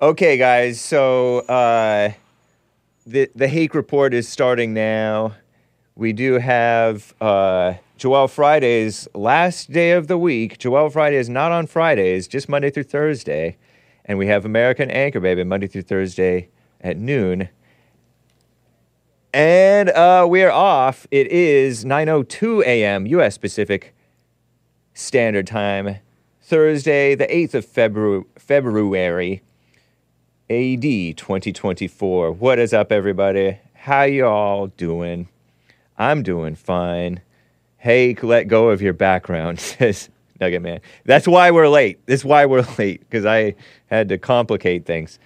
Okay, guys. So uh, the the Hake report is starting now. We do have uh, Joel Friday's last day of the week. Joel Friday is not on Fridays, just Monday through Thursday, and we have American Anchor Baby Monday through Thursday at noon. And uh, we're off. It is 9:02 a.m. U.S. Pacific Standard Time, Thursday, the 8th of February. February. AD 2024. What is up, everybody? How y'all doing? I'm doing fine. Hey, let go of your background, says Nugget Man. That's why we're late. That's why we're late, because I had to complicate things.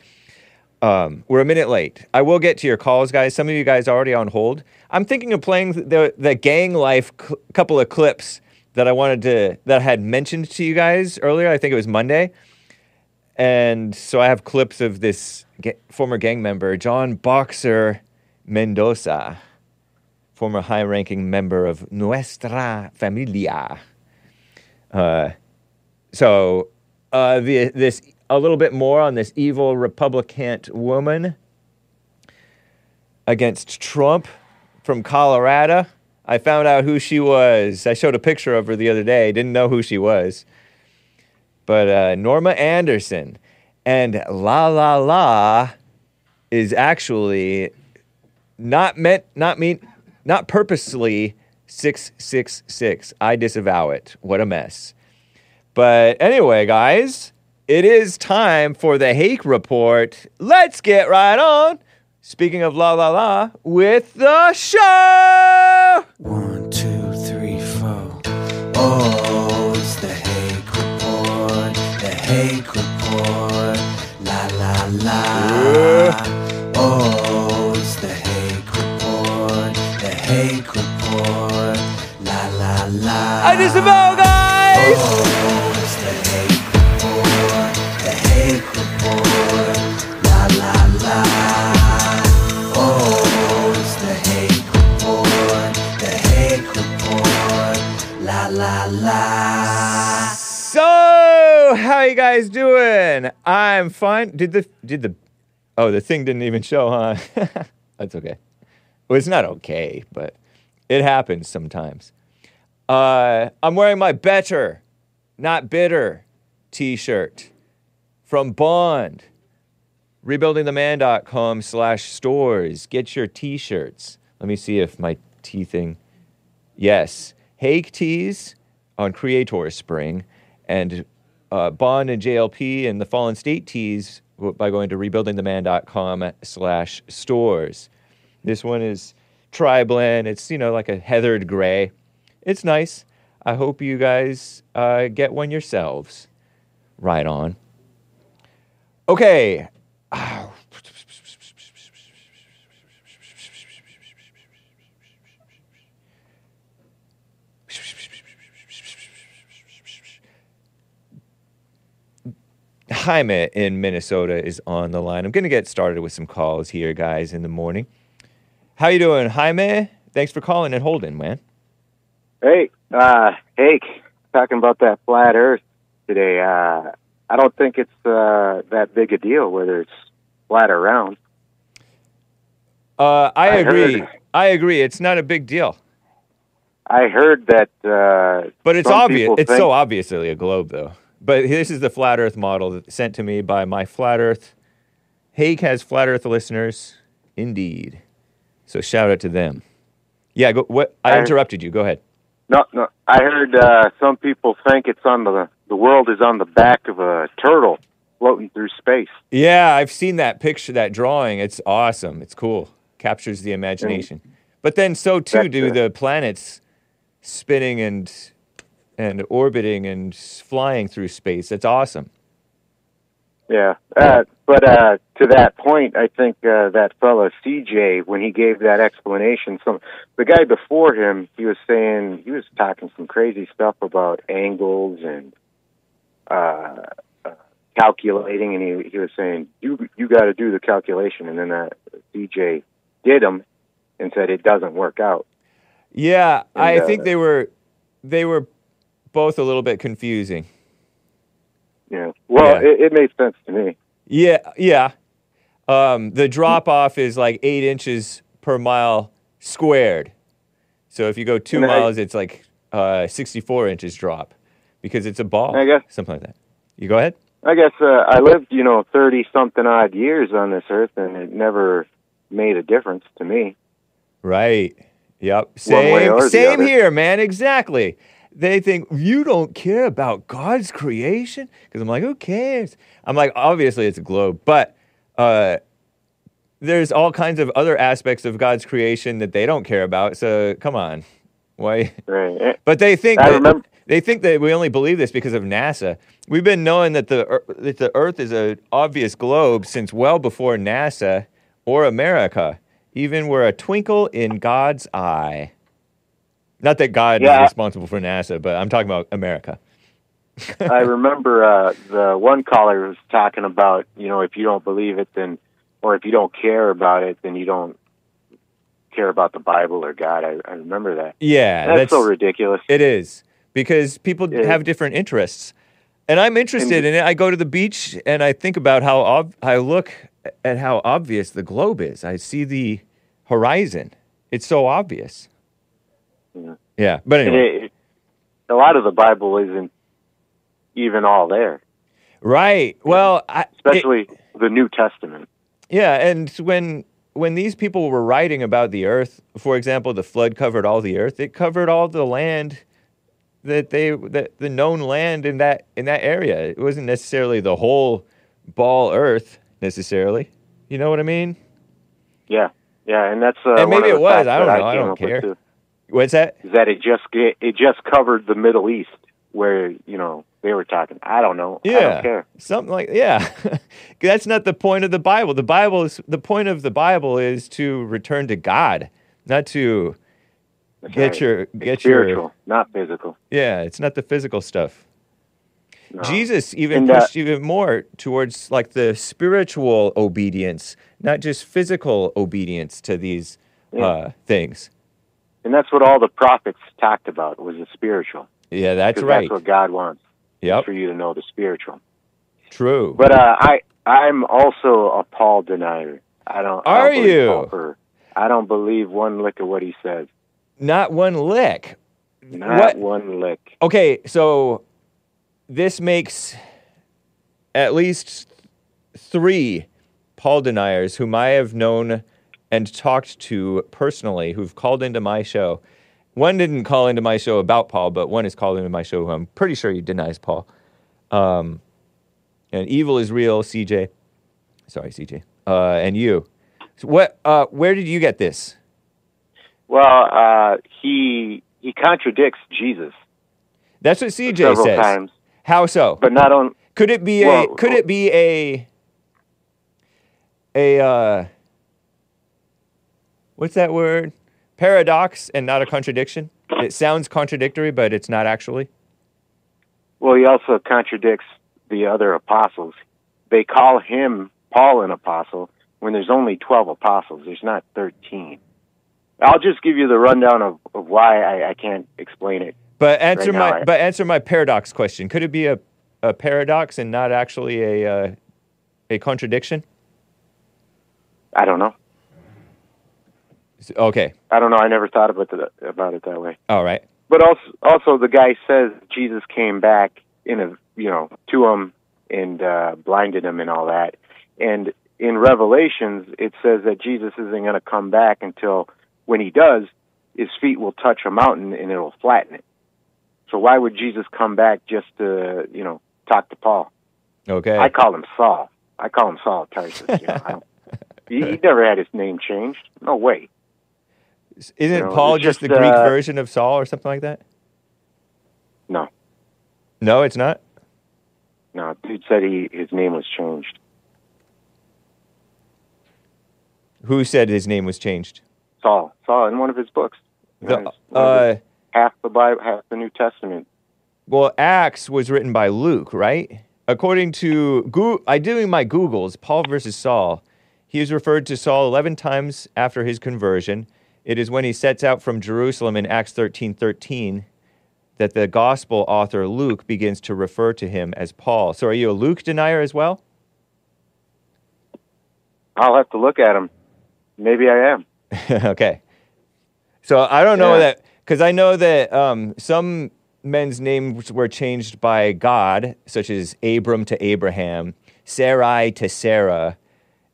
Um, we're a minute late. I will get to your calls, guys. Some of you guys are already on hold. I'm thinking of playing the, the gang life cl- couple of clips that I wanted to, that I had mentioned to you guys earlier. I think it was Monday. And so I have clips of this ga- former gang member, John Boxer Mendoza, former high ranking member of Nuestra Familia. Uh, so uh, the, this a little bit more on this evil Republican woman against Trump from Colorado. I found out who she was. I showed a picture of her the other day. Didn't know who she was but uh, Norma Anderson. And La La La is actually not meant, not mean, not purposely 666. I disavow it. What a mess. But anyway, guys, it is time for the Hake Report. Let's get right on. Speaking of La La La, with the show! One, two, three, four. Oh, The Report. La la la. Oh, it's the Hake Report. The Hake Report. La la la. I disavow, guys! Oh, it's the Hake Report. The Hake Report. La la la. Oh, it's the Hake Report. The Hake Report. La la la. How you guys doing? I'm fine. Did the did the Oh, the thing didn't even show, huh? That's okay. Well, it's not okay, but it happens sometimes. Uh, I'm wearing my better, not bitter t-shirt from Bond. Rebuildingtheman.com slash stores. Get your t-shirts. Let me see if my tea thing. Yes. Hake tees on Creator Spring and uh, Bond and JLP and the Fallen State tees by going to rebuildingtheman.com slash stores. This one is tri-blend. It's, you know, like a heathered gray. It's nice. I hope you guys uh, get one yourselves. Right on. Okay. Jaime in Minnesota is on the line. I'm going to get started with some calls here, guys, in the morning. How you doing, Jaime? Thanks for calling and holding, man. Hey, uh, Hake, talking about that flat Earth today. Uh, I don't think it's uh, that big a deal whether it's flat or round. Uh, I, I agree. heard- I agree. It's not a big deal, I heard that. Uh, but it's obvious. It's think- so obviously a globe, though. But this is the flat Earth model sent to me by my flat Earth. Hake has flat Earth listeners, indeed. So shout out to them. Yeah, go, what? I I- interrupted you. Go ahead. No, no. I heard uh, some people think it's on the the world is on the back of a turtle floating through space. Yeah, I've seen that picture, that drawing. It's awesome. It's cool. Captures the imagination. But then so too do it. the planets spinning and and orbiting and flying through space. That's awesome. Yeah, uh, but uh, to that point, I think uh, that fellow CJ, when he gave that explanation, some the guy before him, he was saying he was talking some crazy stuff about angles and uh, uh, calculating, and he he was saying you you got to do the calculation, and then uh, CJ did them and said it doesn't work out. Yeah, I And, uh, think they were they were both a little bit confusing. Yeah, well, Yeah. It, it made sense to me. Yeah, yeah. Um, the drop off is like eight inches per mile squared. So if you go two And I- miles, it's like uh, 64 inches drop because it's a ball. I guess- Something like that. You go ahead. I guess uh, I lived, you know, thirty something odd years on this earth, and it never made a difference to me. Right. Yep. Same, same here, man. Exactly. They think you don't care about God's creation because I'm like, who cares? I'm like, obviously it's a globe, but uh, there's all kinds of other aspects of God's creation that they don't care about. So come on, why? Right. Eh, But they think that, they think that we only believe this because of NASA. We've been knowing that the that the Earth is an obvious globe since well before NASA or America. Even we're a twinkle in God's eye. Not that God Yeah. is responsible for NASA, but I'm talking about America. I remember uh, the one caller was talking about, you know, if you don't believe it, then, or if you don't care about it, then you don't care about the Bible or God. I, I remember that. Yeah, That's, that's so ridiculous. It is because people Yeah. have different interests, and I'm interested in it. I go to the beach and I think about how ob- I look at how obvious the globe is. I see the horizon. It's so obvious. Yeah. Yeah, but anyway, it, it, a lot of the Bible isn't even all there, right? Well, I, it- especially the New Testament. Yeah, and when when these people were writing about the earth, for example, the flood covered all the earth. It covered all the land that they that the known land in that in that area. It wasn't necessarily the whole ball earth necessarily. You know what I mean? Yeah, yeah, and that's uh, And maybe it was. I don't know. I came don't care. What's that? Is that it just it, it just covered the Middle East, where you know they were talking. I don't know. I Yeah, don't care. something like yeah. That's not the point of the Bible. The Bible is the point of the Bible is to return to God, not to That's get right. your It's get spiritual, your not physical. yeah. It's not the physical stuff. No. Jesus even And, uh, pushed even more towards like the spiritual obedience, not just physical obedience to these Yeah. uh, things. And that's what all the prophets talked about was the spiritual. Yeah, that's right. That's what God wants Yep, for you to know the spiritual. true. But uh, I I'm also a Paul denier. I don't. I Are don't believe you? I don't believe one lick of what he says. not one lick. Not What? one lick. Okay, so this makes at least three Paul deniers whom I have known and talked to personally who've called into my show. One didn't call into my show about Paul, but one has called into my show who I'm pretty sure he denies Paul. Um, and evil is real, CJ. Sorry, CJ. Uh, and you. So what? Uh, where did you get this? Well, uh, he he contradicts Jesus That's what CJ several says. times, How so? but not on. Could it be a? Well, Could it be a? A uh, what's that word? Paradox and not a contradiction. It sounds contradictory, but it's not actually. Well, he also contradicts the other apostles. They call him Paul an apostle when there's only twelve apostles. There's not thirteen. I'll just give you the rundown of, of why I, I can't explain it. But answer Right my but answer my paradox question. Could it be a, a paradox and not actually a uh, a contradiction? I don't know. Okay. I don't know. I never thought about it about it that way. All right. But also, also the guy says Jesus came back in a you know to him and uh, blinded him and all that. And in Revelations, it says that Jesus isn't going to come back until when he does, his feet will touch a mountain and it'll flatten it. So why would Jesus come back just to you know talk to Paul? Okay. I call him Saul. I call him Saul of Tarsus. You know, he, he never had his name changed. No way. Isn't you know, Paul just, just, the Greek uh, version of Saul or something like that? No, No, it's not. no. Dude said he his name was changed. Who said his name was changed? Saul. Saul in one of his books. The, it's one of his- uh, half the Bible, half the New Testament. well, Acts was written by Luke, right? According to Goo I doing my Googles, Paul versus Saul. He is referred to Saul 11 times after his conversion. It is when he sets out from Jerusalem in Acts 13:13 that the gospel author Luke begins to refer to him as Paul. So are you a Luke denier as well? I'll have to look at him. Maybe I am. okay. So I don't know Yeah. that because I know that um, some men's names were changed by God, such as Abram to Abraham, Sarai to Sarah,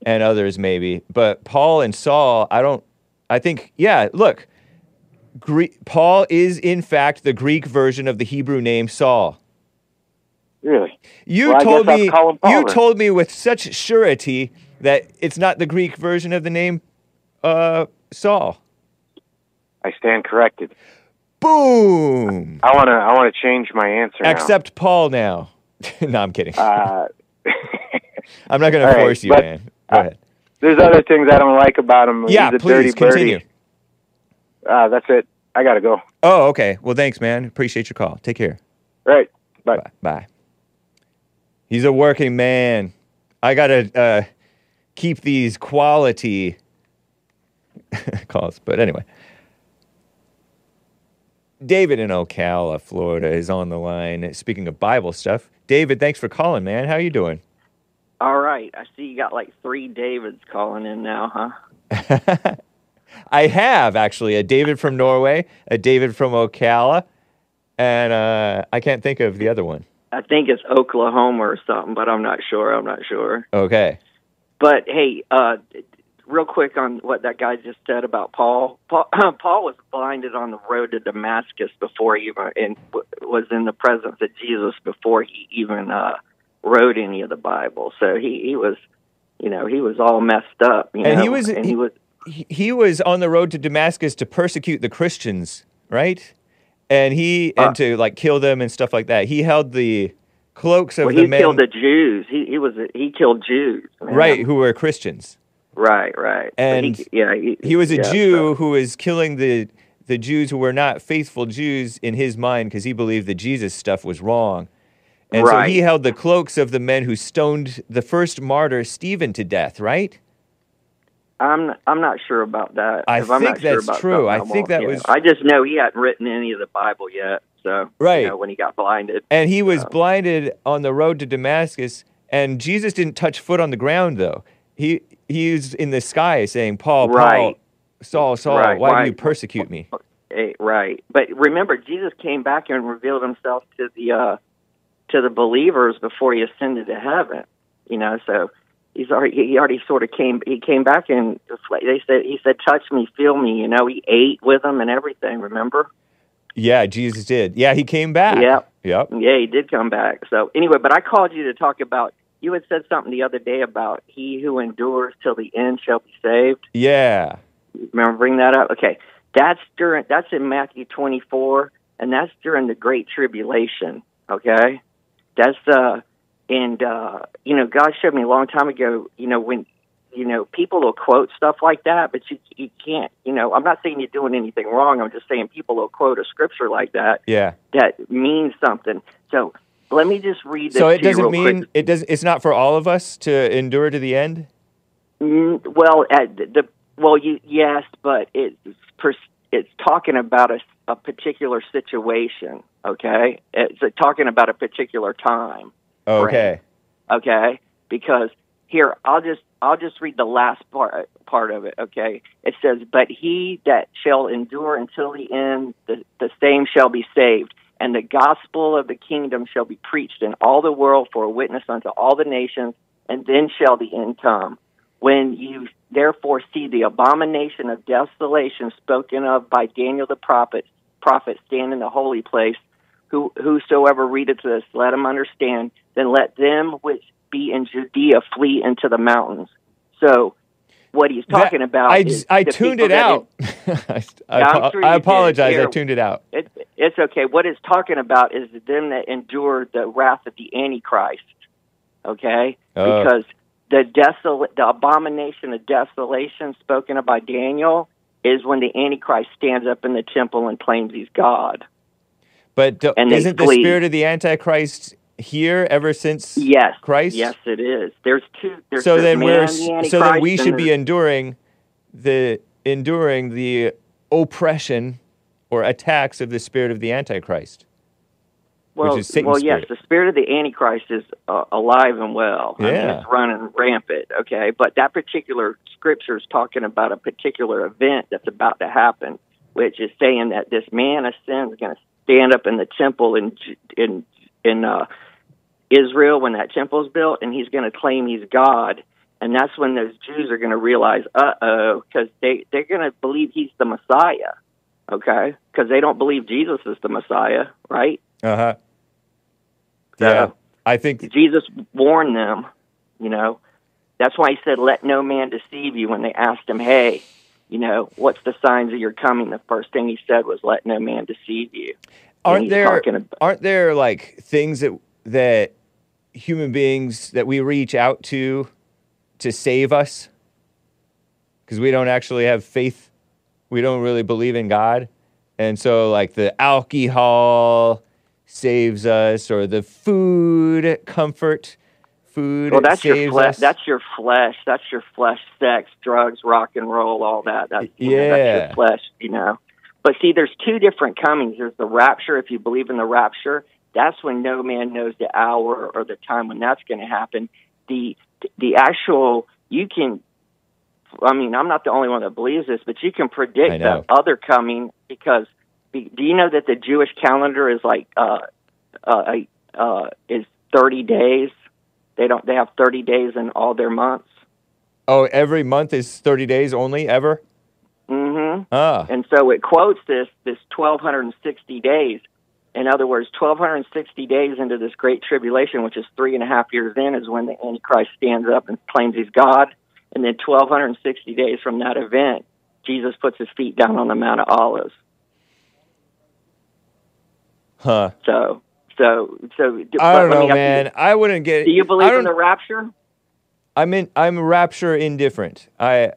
and others maybe. But Paul and Saul, I don't. I think yeah. Look, Gre- Paul is in fact the Greek version of the Hebrew name Saul. Really? You Well, told me call him Paul you then. told me with such surety that it's not the Greek version of the name uh, Saul. I stand corrected. Boom. I wanna I wanna change my answer. now. Accept Paul now. no, I'm kidding. Uh, I'm not going to right, force you, but- man. Go ahead. There's other things I don't like about him. Yeah, He's a dirty please continue. Uh, that's it. I gotta go. Oh, okay. Well, thanks, man. Appreciate your call. Take care. Right. Bye. Bye. Bye. He's a working man. I gotta uh, keep these quality calls, but anyway. David in Ocala, Florida, is on the line. Speaking of Bible stuff, David, thanks for calling, man. How you doing? Right. I see you got like three Davids calling in now, huh? I have actually a David from Norway, a David from Ocala, and uh, I can't think of the other one. I think it's Oklahoma or something, but I'm not sure. I'm not sure. Okay. But hey, uh, real quick on what that guy just said about Paul. Paul, Paul was blinded on the road to Damascus before he even and was in the presence of Jesus before he even uh, wrote any of the Bible. So he he was, you know, he was all messed up. You And know? he was- and he- he was he, he was on the road to Damascus to persecute the Christians, right? And he Uh, and to like kill them and stuff like that. He held the cloaks of well, the he men, killed the Jews. He he was he killed Jews. man. right, who were Christians. Right, right. And he, yeah, he, He was a yeah, Jew so- who was killing the the Jews who were not faithful Jews in his mind because he believed the Jesus stuff was wrong. And so he held the cloaks of the men who stoned the first martyr Stephen to death, right? I'm I'm not sure about that. I If I'm think not sure that's about true. I think that was- I just know he hadn't written any of the Bible yet. So Right. you know, when he got blinded. And he was Yeah. blinded on the road to Damascus, and Jesus didn't touch foot on the ground though. He he was in the sky saying, "Paul, Paul, Right. Saul, Saul, Right, why do you persecute me?" Eh, right. But remember, Jesus came back here and revealed himself to the uh, to the believers before he ascended to heaven. You know, so he's already he already sort of came he came back and they said he said, "Touch me, feel me." You know, he ate with them and everything. Remember? Yeah, Jesus did. Yeah, he came back. Yep. Yep. Yeah, he did come back. So anyway, but I called you to talk about. You had said something the other day about he who endures till the end shall be saved. Yeah. Remember, bring that up. Okay, that's during. That's in Matthew twenty four, and that's during the Great Tribulation. Okay, that's uh, and uh, you know, God showed me a long time ago. You know, when you know people will quote stuff like that, but you you can't. You know, I'm not saying you're doing anything wrong. I'm just saying people will quote a scripture like that Yeah. that means something. So let me just read this. So it doesn't mean quick. it does. It's not for all of us to endure to the end. Mm, well, at the well, you yes, but it's it's talking about a, a particular situation. Okay, it's uh, talking about a particular time. Okay. Okay, because here I'll just I'll just read the last part part of it. Okay, it says, "But he that shall endure until the end, the, the same shall be saved." And the gospel of the kingdom shall be preached in all the world for a witness unto all the nations, and then shall the end come. When you therefore see the abomination of desolation spoken of by Daniel the prophet, prophet stand in the holy place, who whosoever readeth this, let him understand. Then let them which be in Judea flee into the mountains. So, what he's That- talking about I, is I tuned it out. I, I, I'm sure I apologize. I tuned it out. It, it's okay. What it's talking about is them that endure the wrath of the Antichrist. Okay, Oh. because the desolate, the abomination of desolation spoken of by Daniel is when the Antichrist stands up in the temple and claims he's God. But And isn't the spirit of the Antichrist here ever since Yes, Christ? Yes, it is. There's two. There's So then we're the so then we should be enduring the enduring the oppression or attacks of the spirit of the Antichrist. Well, which is Satan's well, yes, the spirit of the Antichrist is uh, alive and well. I mean, Yeah. it's running rampant. Okay, but that particular scripture is talking about a particular event that's about to happen, which is saying that this man of sin is going to stand up in the temple in in in uh, Israel when that temple is built, and he's going to claim he's God. And that's when those Jews are going to realize, uh oh, because they they're going to believe he's the Messiah, okay? Because they don't believe Jesus is the Messiah, right? Uh huh. So- Yeah, I think Jesus warned them, you know. That's why he said, Let no man deceive you when they asked him, Hey, you know, what's the signs of your coming? The first thing he said was, Let no man deceive you. Aren't there aren't there like things that that human beings that we reach out to to save us because we don't actually have faith we don't really believe in god and so like the alcohol saves us or the food comfort food Well, that's your flesh. That's your flesh. That's your flesh. Sex, drugs, rock and roll, all that. That's, you know, that's Yeah. your flesh. You know. But see, there's two different comings. There's the rapture. If you believe in the rapture, that's when no man knows the hour or the time when that's going to happen. The the actual you can. I mean, I'm not the only one that believes this, but you can predict the other coming because. Do you know that the Jewish calendar is like uh, uh, uh, is 30 days? They don't. They have 30 days in all their months. oh every month is 30 days only ever Mm-hmm. ah And so it quotes this this 1260 days. In other words, 1260 days into this great tribulation, which is three and a half years in, is when the Antichrist stands up and claims he's God. And then 1260 days from that event, Jesus puts his feet down on the Mount of Olives. Huh So, so, so. i don't know ask you man i wouldn't get Do you believe in the rapture? I'm in. I'm rapture indifferent. I,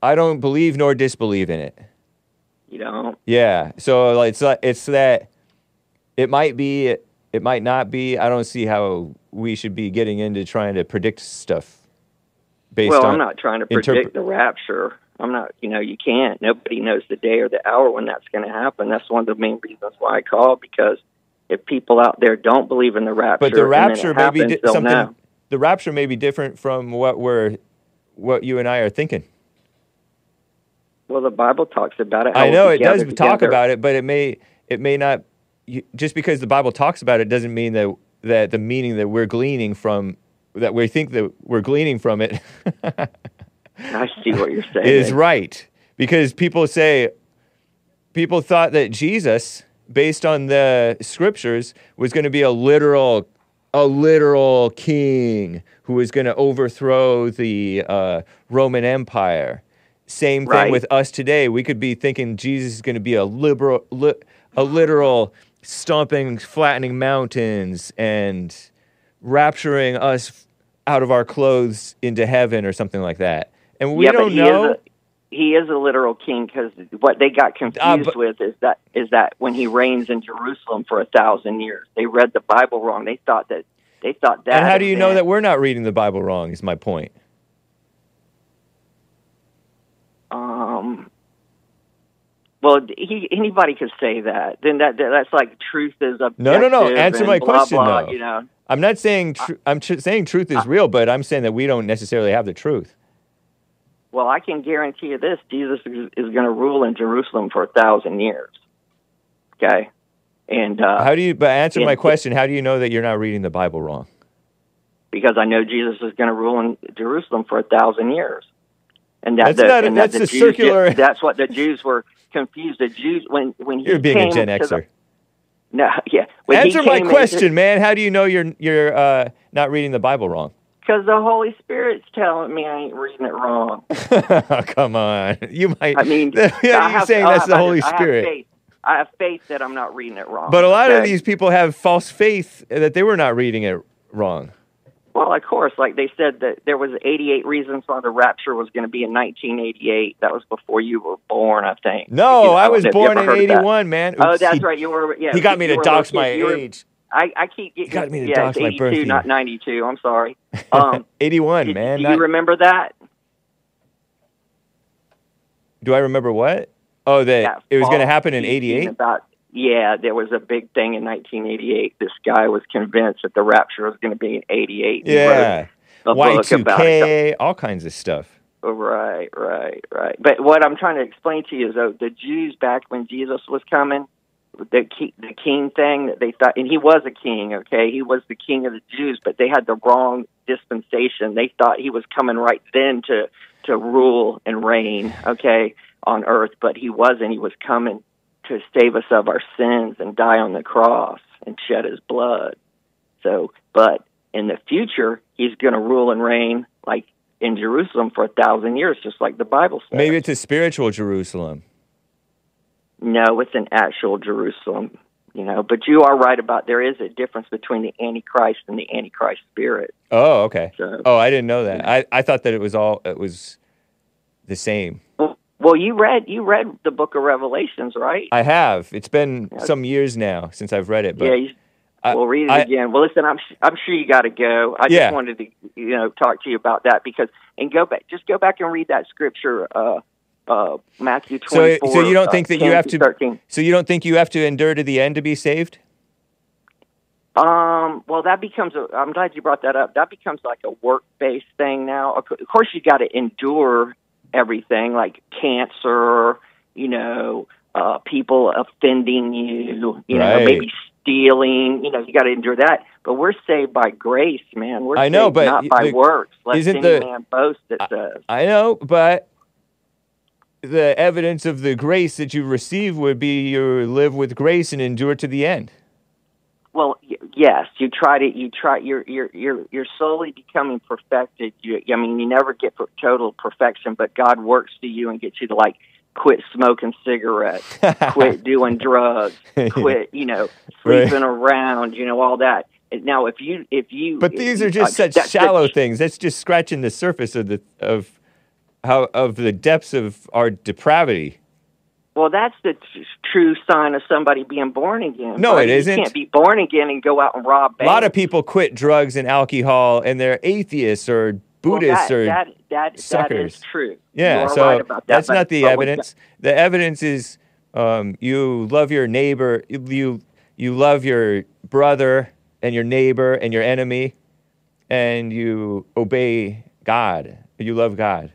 I don't believe nor disbelieve in it. You don't. Yeah. So like, it's like, it's that. It might be. It, it might not be. I don't see how we should be getting into trying to predict stuff. Based well, on I'm not trying to predict the rapture. I'm not, you know, you can't. Nobody knows the day or the hour when that's going to happen. That's one of the main reasons why I called because if people out there don't believe in the rapture, But the and then it rapture may be di- something. know. The rapture may be different from what we're, what you and I are thinking. Well, the Bible talks about it. I know it does gathered talk about it, but it may it may not. You, just because the Bible talks about it doesn't mean that that the meaning that we're gleaning from that we think that we're gleaning from it I see what you're saying. is right. Because people say people thought that Jesus, based on the scriptures, was going to be a literal a literal king who was going to overthrow the uh, Roman Empire. Same thing Right. with us today. We could be thinking Jesus is going to be a liberal, li- a literal stomping, flattening mountains and rapturing us out of our clothes into heaven or something like that. And we yeah, but don't he know. Is a, he is a literal king because what they got confused Ah, but- with is that is that when he reigns in Jerusalem for a thousand years, they read the Bible wrong. They thought that they thought that. and how do you know that we're not reading the Bible wrong? Is my point. Um, well, he, anybody could say that. Then that, that that's like truth is objective. No, no, no. Answer my blah, question, blah, though. You know, I'm not saying tr- I'm tr- saying truth is real, but I'm saying that we don't necessarily have the truth. Well, I can guarantee you this: Jesus is, is going to rule in Jerusalem for a thousand years. Okay, and uh, How do you? But answer my question. How do you know that you're not reading the Bible wrong? because I know Jesus is going to rule in Jerusalem for a thousand years, and that That's the, not a- and that that's the a Jews circular- that's what the Jews were confused. The Jews when when he You're being came a Gen the- Xer. no, yeah. When Answer my came into- question, man. How do you know you're you're uh, not reading the Bible wrong? Because the Holy Spirit's telling me I ain't reading it wrong. Oh, come on, you might. I mean, yeah, you're have- saying that's the I Holy I have Spirit. faith. I have faith that I'm not reading it wrong. But a lot of these people have false faith that they were not reading it wrong. Well, of course, like they said that there was 88 reasons why the rapture was going to be in 1988. That was before you were born, I think. No, You know, I was born in heard of that? '81, man. Oh, that's he, right. You were. Yeah, He got me to were a little dox my kid. You were- age. I, I keep getting. got me to yeah, dox it's my 82, birth year. not 92. I'm sorry. Um, 81, did- man. Do not- you remember that? do I remember what? Oh, that That it was going to happen in '88. About yeah, there was a big thing in 1988. This guy was convinced that the rapture was going to be in 88. Yeah. a book about it. Y2K, all kinds of stuff. Right, right, right. But what I'm trying to explain to you is, though, the Jews back when Jesus was coming, the ki- the king thing that they thought, and he was a king. Okay, he was the king of the Jews, but they had the wrong dispensation. They thought he was coming right then to to rule and reign. Okay, on earth, but he wasn't. He was coming to save us of our sins and die on the cross and shed his blood. So, but in the future, he's going to rule and reign like in Jerusalem for a thousand years, just like the Bible says. Maybe it's a spiritual Jerusalem. No, it's an actual Jerusalem. You know, but you are right about there is a difference between the Antichrist and the Antichrist spirit. Oh, okay. So, Oh, I didn't know that. I, I thought that it was all it was the same. well, you read you read the Book of Revelations, right? I have. It's been some years now since I've read it, but yeah, you, I- we'll read it I- again. Well, listen, I'm I'm sure you got to go. I Yeah. just wanted to you know talk to you about that because and go back, just go back and read that scripture, uh, uh, Matthew so twenty four. so you don't think that you have to thirteen. so you don't think you have to endure to the end to be saved? Um, well, that becomes. A, I'm glad you brought that up. That becomes like a work based thing now. Of course, you got to endure everything, like cancer. You know, uh, people offending you. You know, maybe stealing. You know, you got to endure that. But we're saved by grace, man. We're I know, but not by the- works. Let isn't any the- man boast. It says. I know, but the evidence of the grace that you receive would be you live with grace and endure to the end. Well, y- yes, you try to. You try. You're you're you're you're slowly becoming perfected. You, I mean, you never get per- total perfection, but God works to you and gets you to like quit smoking cigarettes, quit doing drugs, quit you know Right. sleeping around, you know all that. Now, if you if you But these are just uh, such shallow things. That's just scratching the surface of the of how of the depths of our depravity. Well, that's the t- true sign of somebody being born again. No, it isn't. You can't be born again and go out and rob A lot of people quit drugs and alcohol, and they're atheists or Buddhists well, or that, that, that, that suckers. is true. Yeah, so right that, that's but- not the evidence. The evidence is um, you love your neighbor, you you love your brother and your neighbor and your enemy, and you obey God. You love God.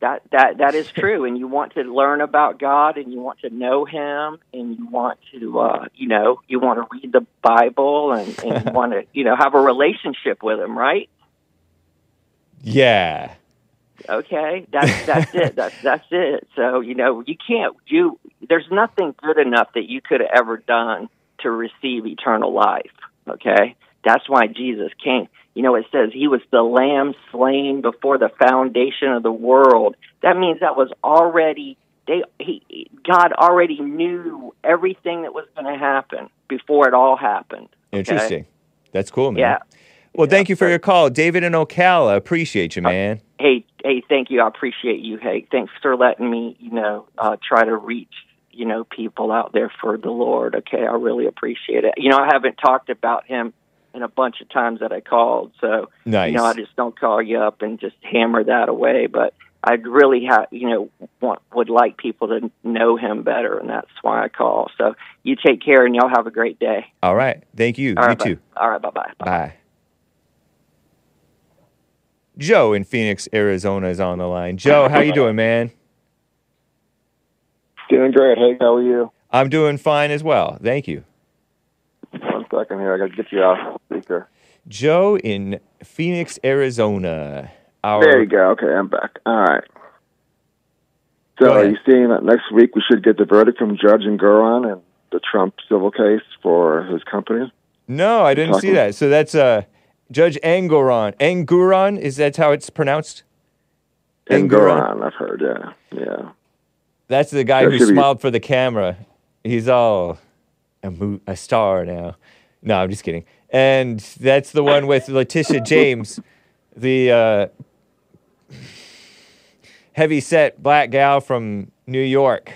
That that that is true, and you want to learn about God, and you want to know Him, and you want to, uh, you know, you want to read the Bible, and, and you want to, you know, have a relationship with Him, right? Yeah. Okay, that's that's it. That's that's it. So you know, you can't. You there's nothing good enough that you could have ever done to receive eternal life. Okay, that's why Jesus came. You know, it says he was the lamb slain before the foundation of the world. That means that was already they. He God already knew everything that was going to happen before it all happened. okay? Interesting. That's cool, man. Yeah. Well, thank you for your call, David and Ocala. Appreciate you, man. hey, hey, thank you. I appreciate you. Hey, thanks for letting me, you know, uh, try to reach, you know, people out there for the Lord. Okay, I really appreciate it. You know, I haven't talked about him in a bunch of times that I called, so nice. you know, I just don't call you up and just hammer that away. But I'd really have, you know, want would like people to know him better, and that's why I call. So you take care, and y'all have a great day. All right. Thank you. All you right, bye. too. All right, bye bye. Bye. Joe in Phoenix, Arizona is on the line. Joe, how you doing, man? Doing great. Hey, how are you? I'm doing fine as well. Thank you. One second here. I got to get you off speaker. Joe in Phoenix, Arizona. Our, There you go. Okay, I'm back. All right. So, are you seeing that next week we should get the verdict from Judge Engoron in the Trump civil case for his company? No, I didn't see that. So that's uh, Judge Angoron. Anguron, is that how it's pronounced? Engoron, I've heard. Yeah, yeah. That's the guy That who should be- smiled for the camera. He's all a, mo- a star now. No, I'm just kidding. And that's the one with Letitia James, the uh, heavy set black gal from New York,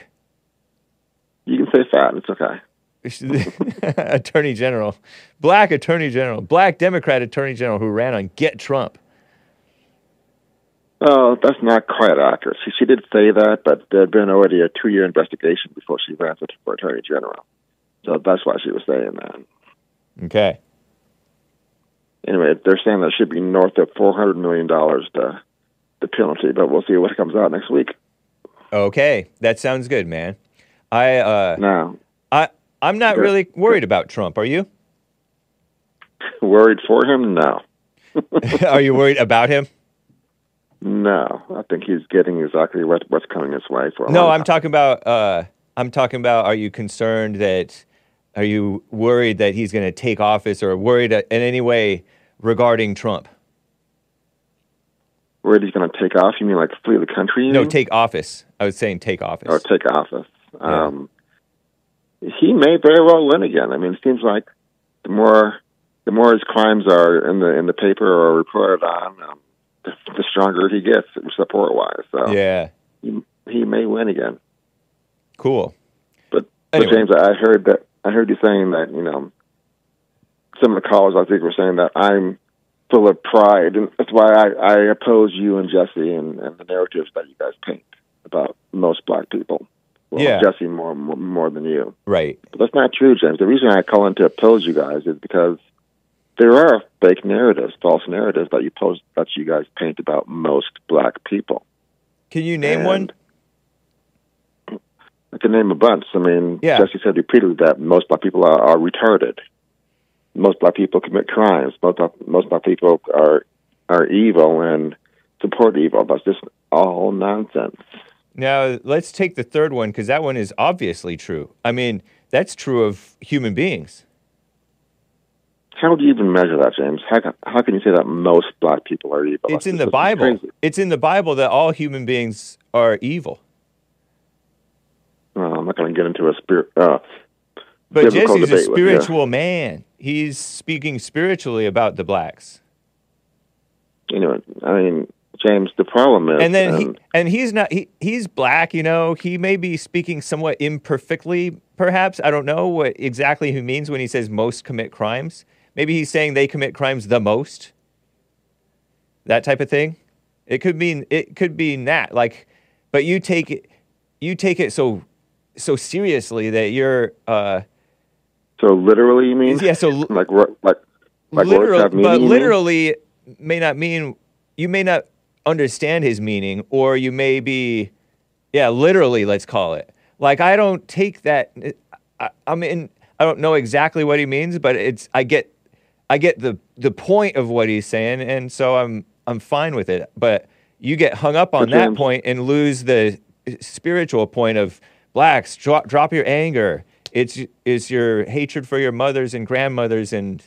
You can say fat. It's okay. Attorney General, black Attorney General, black Democrat Attorney General who ran on Get Trump. Oh, that's not quite accurate. She, she did say that, but there had been already a two-year investigation before she ran for attorney general. So that's why she was saying that. Okay. Anyway, they're saying that should be north of four hundred million dollars the the penalty, but we'll see what comes out next week. Okay. That sounds good, man. I uh Now, I I'm not really worried about Trump. Are you? worried for him? No, Are you worried about him? no. I think he's getting exactly what, what's coming his way for. No, I'm time. talking about. Uh, I'm talking about. Are you concerned that? Are you worried that he's going to take office, or worried in any way regarding Trump? worried he's going to take off. You mean like flee the country? No, take office. I was saying take office. or take office. Yeah. Um, he may very well win again. I mean, it seems like the more the more his crimes are in the in the paper or reported on, um, the, the stronger he gets support wise. So Yeah. he, he may win again. Cool. But, Anyway. but James, I heard that I heard you saying that you know some of the callers I think were saying that I'm full of pride, and that's why I, I oppose you and Jesse and, and the narratives that you guys paint about most black people. Well, Yeah. Jesse more, more more than you. Right. But that's not true, James. The reason I call in to oppose you guys is because there are fake narratives, false narratives that you post that you guys paint about most black people. Can you name one? I can name a bunch. I mean, Yeah. Jesse said repeatedly that most black people are, are retarded. Most black people commit crimes. Most black, most black people are are evil and support evil. That's just all nonsense. Now let's take the third one because that one is obviously true. I mean, that's true of human beings. How do you even measure that, James? How can, how can you say that most black people are evil? It's in the Bible. crazy. It's in the Bible that all human beings are evil. Well, I'm not going to get into a spirit. Uh, But Jesse's a debate with spiritual man. He's speaking spiritually about the blacks. you know, I mean, James, the problem is, And then he and and he's not he, he's black, you know. He may be speaking somewhat imperfectly, perhaps. I don't know what exactly he means when he says most commit crimes. Maybe he's saying they commit crimes the most. That type of thing. It could mean it could mean that. Like but you take it you take it so so seriously that you're uh so literally, you mean? yeah, so like like like words literal, have but literally may not mean you may not understand his meaning, or you may be, yeah, literally. Let's call it. Like I don't take that. I, I mean, I don't know exactly what he means, but it's I get, I get the the point of what he's saying, and so I'm I'm fine with it. But you get hung up on that point and lose the spiritual point of blacks. Drop drop your anger. It's it's your hatred for your mothers and grandmothers and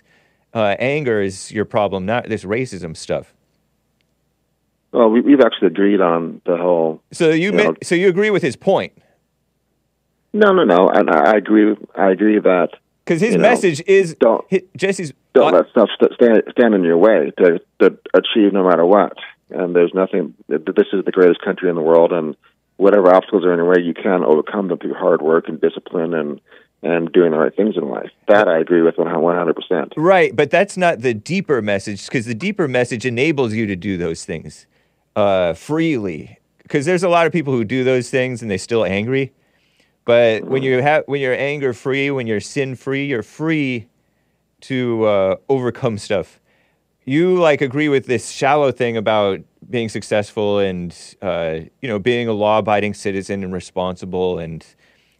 uh, anger is your problem, not this racism stuff. Well, we, we've actually agreed on the whole. So you Yeah. ma- so you agree with his point No, no, no. And I, I agree. I agree that because his You know, message is don't- hi- Jesse's. don't let stuff st- stand stand in your way to to achieve no matter what. And there's nothing. This is the greatest country in the world, and whatever obstacles are in your way, you can overcome them through hard work and discipline and and doing the right things in life. That I agree with one hundred percent. Right, but that's not the deeper message because the deeper message enables you to do those things uh, freely. Because there's a lot of people who do those things and they're still angry. But when you have when you're anger free, when you're sin free, you're free to uh, overcome stuff. You like agree with this shallow thing about being successful and uh, you know being a law abiding citizen and responsible and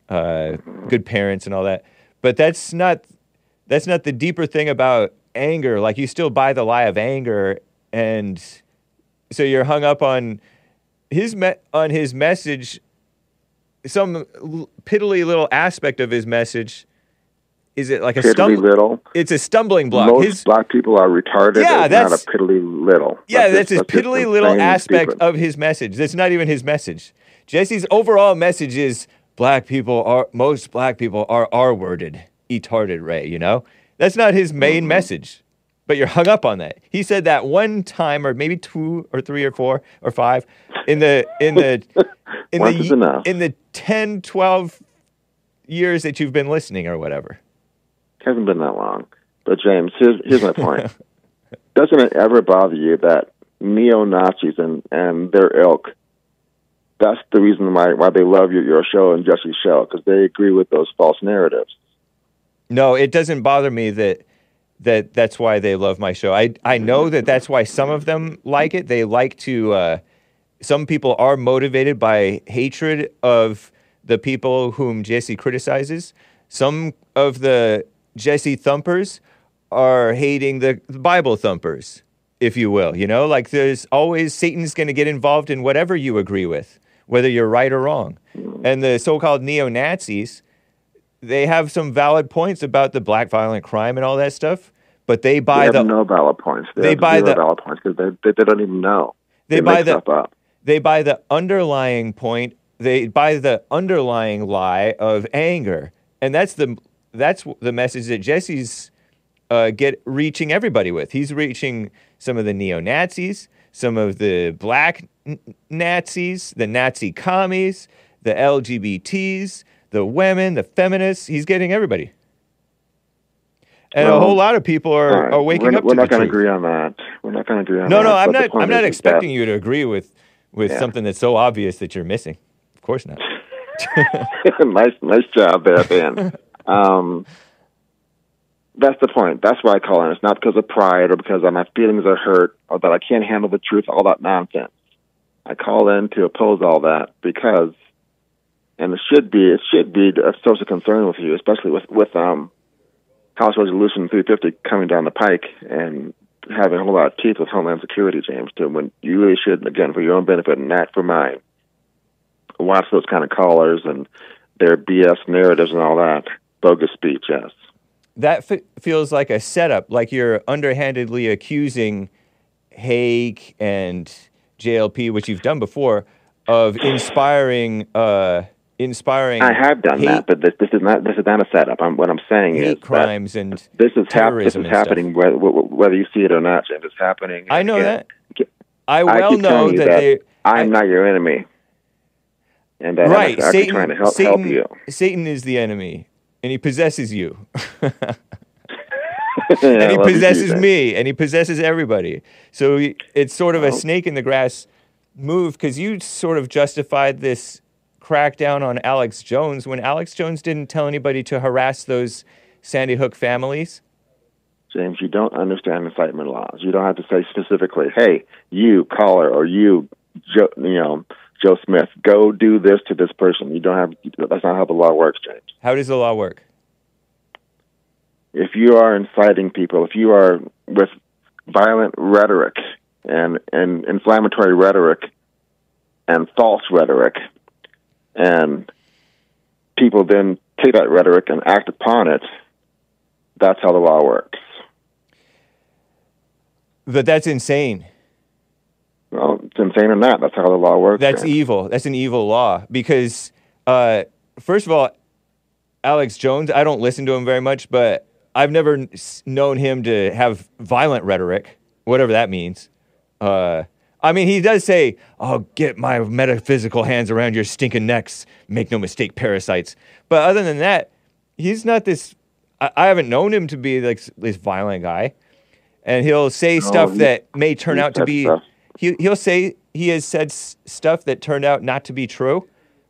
uh, good parents and all that. But that's not that's not the deeper thing about anger. Like you still buy the lie of anger, and so you're hung up on his me- on his message. Some piddly little aspect of his message. Is it like a Piddly stum- little. It's a stumbling block. Most His black people are retarded. Yeah, that's- not a piddly little. yeah, that's, his piddly little aspect of his message. That's not even his message. Jesse's overall message is black people are most black people are R worded, etarded, Ray. You know that's not his main Mm-hmm. message, but you're hung up on that. He said that one time, or maybe two, or three, or four, or five, in the in the in the in the 10, 12 years that you've been listening or whatever. Hasn't been that long. But James, here's here's my point. Doesn't it ever bother you that neo Nazis and and their ilk? That's the reason why why they love your your show and Jesse's show because they agree with those false narratives. No, it doesn't bother me that that that's why they love my show. I I know that that's why some of them like it. They like to. Uh, some people are motivated by hatred of the people whom Jesse criticizes. Some of the Jesse thumpers are hating the Bible thumpers, if you will. You know, like there's always Satan's going to get involved in whatever you agree with, whether you're right or wrong. And the so-called neo Nazis they have some valid points about the black violent crime and all that stuff, but they They buy have the no valid points. They, they have buy the- valid points because they, they they don't even know. They make buy the- stuff up. they buy the underlying point. They buy the underlying lie of anger, and that's the that's the message that Jesse's uh, get reaching everybody with. He's reaching some of the neo Nazis, some of the black n- Nazis, the Nazi commies, the LGBTs, the women, the feminists. He's getting everybody. And a whole lot of people are, right. are waking we're, up We're to not going to agree on that. We're not going to agree on No, that. no, no, I'm not. I'm not expecting that- you to agree with with Yeah. something that's so obvious that you're missing. Of course not. nice, nice job there, Ben. um, that's the point. That's why I call in. It's not because of pride or because my feelings are hurt or that I can't handle the truth. All that nonsense. I call in to oppose all that because, and it should be, it should be of concern with you, especially with with um, House Resolution 350 coming down the pike and having a whole lot of teeth with Homeland Security, James. To when you really should, again, for your own benefit and not for mine watch those kind of callers and their BS narratives and all that bogus speech. Yes, That f- feels like a setup, like you're underhandedly accusing Hake and JLP, which you've done before, of inspiring, uh, inspiring. I have done hate, that, but this, this is not this is not a setup. I'm, what I'm saying is crimes and this is hap- this is happening whether, whether you see it or not, James. It's happening. I know that. I I well keep know that, that they. I'm I- not your enemy, and that right, I'm actually Satan. trying to help Satan, help you. Satan is the enemy, and he possesses you. And he possesses me and he possesses everybody. So he- it's sort of a Oh. snake in the grass move because you sort of justified this crackdown on Alex Jones when Alex Jones didn't tell anybody to harass those Sandy Hook families. James, you don't understand incitement laws. You don't have to say specifically, "Hey, you caller or you, you know, Joe Smith, go do this to this person." You don't have. That's not how the law works, James. How does the law work? If you are inciting people, if you are with violent rhetoric and and inflammatory rhetoric and false rhetoric, and people then take that rhetoric and act upon it, that's how the law works. But that's insane. Well, it's insane or not. That's how the law works. That's evil. That's an evil law because, uh, first of all, Alex Jones, I don't listen to him very much, but I've never n- known him to have violent rhetoric, whatever that means. Uh, I mean, he does say, "I'll get my metaphysical hands around your stinking necks." Make no mistake, parasites. But other than that, he's not this. I, I haven't known him to be like this violent guy, and he'll say stuff he- that may turn out to be. stuff. He he'll say he has said s- stuff that turned out not to be true,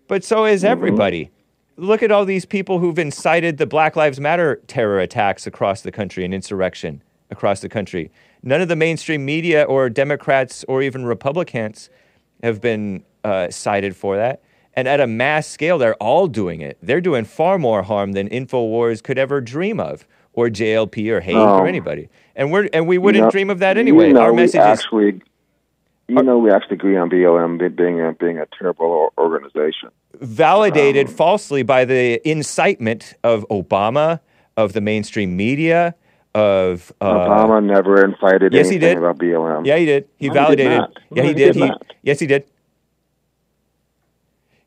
but so has everybody. Look at all these people who've incited the Black Lives Matter terror attacks across the country and insurrection across the country. None of the mainstream media or Democrats or even Republicans have been uh, cited for that. And at a mass scale, they're all doing it. They're doing far more harm than InfoWars could ever dream of, or JLP or Hake or Oh. anybody. And we're and we wouldn't You know- dream of that anyway. You know, Our message is actually, you know, we actually agree on BLM being a being a terrible organization. validated Um, falsely by the incitement of Obama, of the mainstream media, of uh, Obama never incited yes, he did. about BLM. Yeah, he did. He No, he did validated. yeah, he did. He yes, he did.